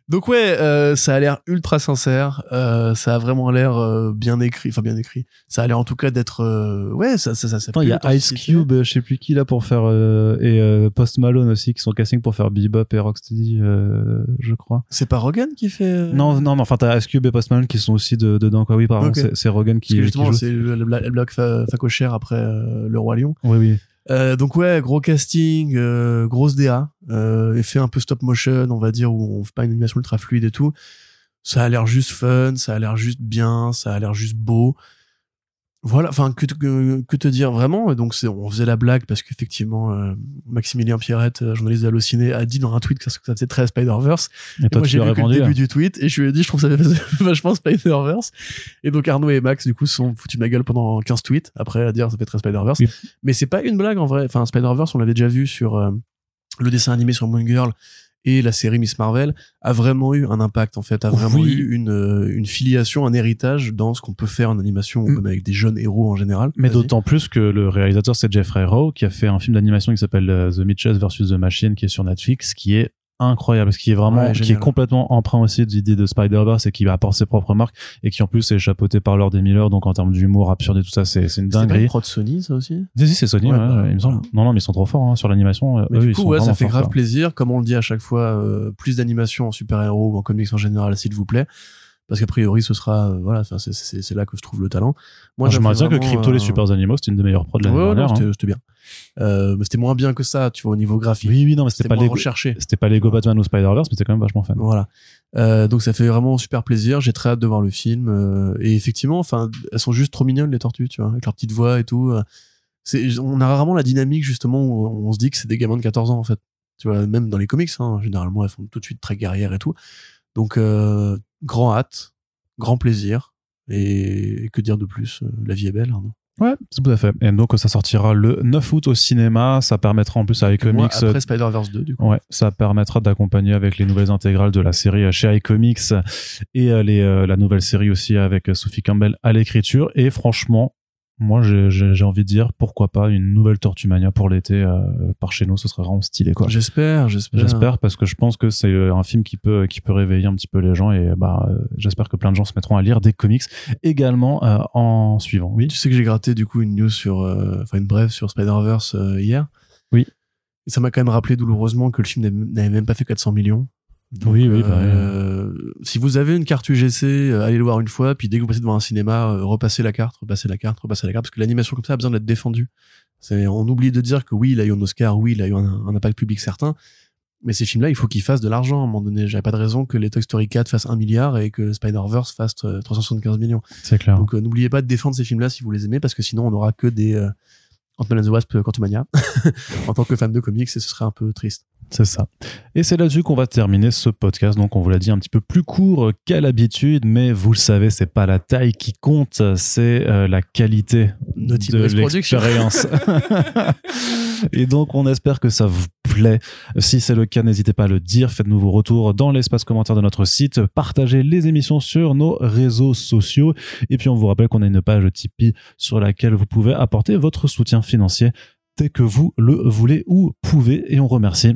Donc ouais, euh, ça a l'air ultra sincère. euh, ça a vraiment l'air euh, bien écrit. Enfin bien écrit. Ça a l'air en tout cas d'être. euh, ouais, ça, ça, ça. ça Attends, il y a Ice. Cube, euh, je sais plus qui là pour faire euh, et euh, Post Malone aussi qui sont casting pour faire Bebop et Rocksteady, euh, je crois. C'est pas Rogan qui fait. euh, Non, non, mais enfin t'as Ice Cube et Post Malone qui sont aussi de- dedans quoi. Oui, pardon, Ok. c'est- Rogan Parce qui, que qui justement, c'est bloc fa- facochère après le roi lion. Oui, oui. Euh, donc ouais, gros casting, euh, grosse DA, euh, effet un peu stop motion, on va dire, où on fait pas une animation ultra fluide et tout. Ça a l'air juste fun, ça a l'air juste bien, ça a l'air juste beau. Voilà, enfin que, te- que, que te dire vraiment? Et donc c'est, on faisait la blague parce qu'effectivement euh, Maximilien Pierrette, euh, journaliste d'Allociné, a dit dans un tweet que ça, que ça faisait très Spider-Verse. Et Et toi moi, j'ai lu que le répondu. début là. du tweet et je lui ai dit, je trouve ça fait vachement Spider-Verse. Et donc Arnaud et Max, du coup, se sont foutus de ma gueule pendant 15 tweets après à dire ça fait très Spider-Verse. Oui. Mais c'est pas une blague en vrai. Enfin, Spider-Verse, on l'avait déjà vu sur euh, le dessin animé sur Moon Girl et la série Miss Marvel a vraiment eu un impact en fait, a vraiment Oui. eu une, euh, une filiation, un héritage dans ce qu'on peut faire en animation Mm. avec des jeunes héros en général. Mais d'autant plus que le réalisateur c'est Jeffrey Rowe qui a fait un film d'animation qui s'appelle euh, The Mitchells vs The Machine qui est sur Netflix qui est incroyable ce qui est vraiment Ouais, qui est complètement emprunt aussi d'idées de Spider-Verse et qui apporte ses propres marques et qui en plus est chapeauté par Lord et Miller. Donc en termes d'humour absurde et tout ça c'est c'est une dinguerie. prod Sony, ça aussi? Si, si, c'est Sony Ouais, bah, il me semble. Non non mais ils sont trop forts hein, sur l'animation. Euh, Mais eux, du coup, ouais, ça fait forts, grave quoi. plaisir. Comme on le dit à chaque fois, euh, plus d'animation en super-héros ou en comics en général, s'il vous plaît? Parce qu'a priori ce sera euh, voilà c'est- là que se trouve le talent. Moi, ça j'aimerais dire que Crypto les euh, Super Animaux, c'était une des meilleures prods de l'année ouais, dernière. c'était hein. c'était bien. Euh, mais c'était moins bien que ça tu vois au niveau graphique. Oui, oui, non, mais c'était pas recherché. c'était pas Lego Batman ou Spider-Verse, mais c'était quand même vachement fun. voilà. Euh, donc ça fait vraiment super plaisir. J'ai très hâte de voir le film euh, et effectivement enfin elles sont juste trop mignonnes les tortues tu vois avec leur petite voix et tout c'est on a rarement la dynamique justement où on se dit que c'est des gamins de 14 ans en fait. Tu vois même dans les comics hein, généralement elles font tout de suite très guerrières et tout. Donc euh, grand hâte grand plaisir et, et que dire de plus euh, la vie est belle Arnaud. Ouais, c'est tout à fait. Et donc, ça sortira le 9 août au cinéma. Ça permettra en plus avec Comics. après Spider-Verse 2 du coup Ouais, ça permettra d'accompagner avec les nouvelles intégrales de la série chez iComics et euh, les, euh, la nouvelle série aussi avec Sophie Campbell à l'écriture. Et franchement, moi, j'ai- envie de dire pourquoi pas une nouvelle Tortue Mania pour l'été euh, par chez nous. Ce serait vraiment stylé, quoi. j'espère j'espère J'espère parce que je pense que c'est euh, un film qui peut qui peut réveiller un petit peu les gens et bah euh, j'espère que plein de gens se mettront à lire des comics également euh, en suivant. Oui. Tu sais que j'ai gratté du coup une news sur, euh, enfin une brève sur Spider-Verse hier. Oui. Et ça m'a quand même rappelé douloureusement que le film n'avait même pas fait 400 millions. Donc, Oui, oui, bah euh, Si vous avez une carte UGC, euh, allez le voir une fois, puis dès que vous passez devant un cinéma, euh, repassez la carte, repassez la carte, repassez la carte, parce que l'animation comme ça a besoin d'être défendue. C'est, on oublie de dire que oui, il a eu un Oscar, oui, il a eu un, un impact public certain, mais ces films-là, il faut qu'ils fassent de l'argent à un moment donné. J'avais pas de raison que les Toy Story 4 fassent un milliard et que Spider-Verse fasse euh, 375 millions. C'est clair. Donc euh, n'oubliez pas de défendre ces films-là si vous les aimez, parce que sinon on n'aura que des euh, Ant-Man and the Wasp euh, Quantumania en tant que fan de comics, et ce serait un peu triste. C'est ça. Et c'est là-dessus qu'on va terminer ce podcast. Donc, on vous l'a dit un petit peu plus court qu'à l'habitude, mais vous le savez, c'est pas la taille qui compte, c'est euh, la qualité Naughty de l'expérience. Et donc, on espère que ça vous plaît. Si c'est le cas, n'hésitez pas à le dire. Faites-nous vos retours dans l'espace commentaire de notre site. Partagez les émissions sur nos réseaux sociaux. Et puis, on vous rappelle qu'on a une page Tipeee sur laquelle vous pouvez apporter votre soutien financier dès que vous le voulez ou pouvez. Et on remercie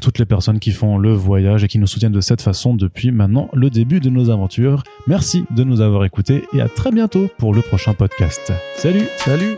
toutes les personnes qui font le voyage et qui nous soutiennent de cette façon depuis maintenant le début de nos aventures. Merci de nous avoir écoutés et à très bientôt pour le prochain podcast. Salut Salut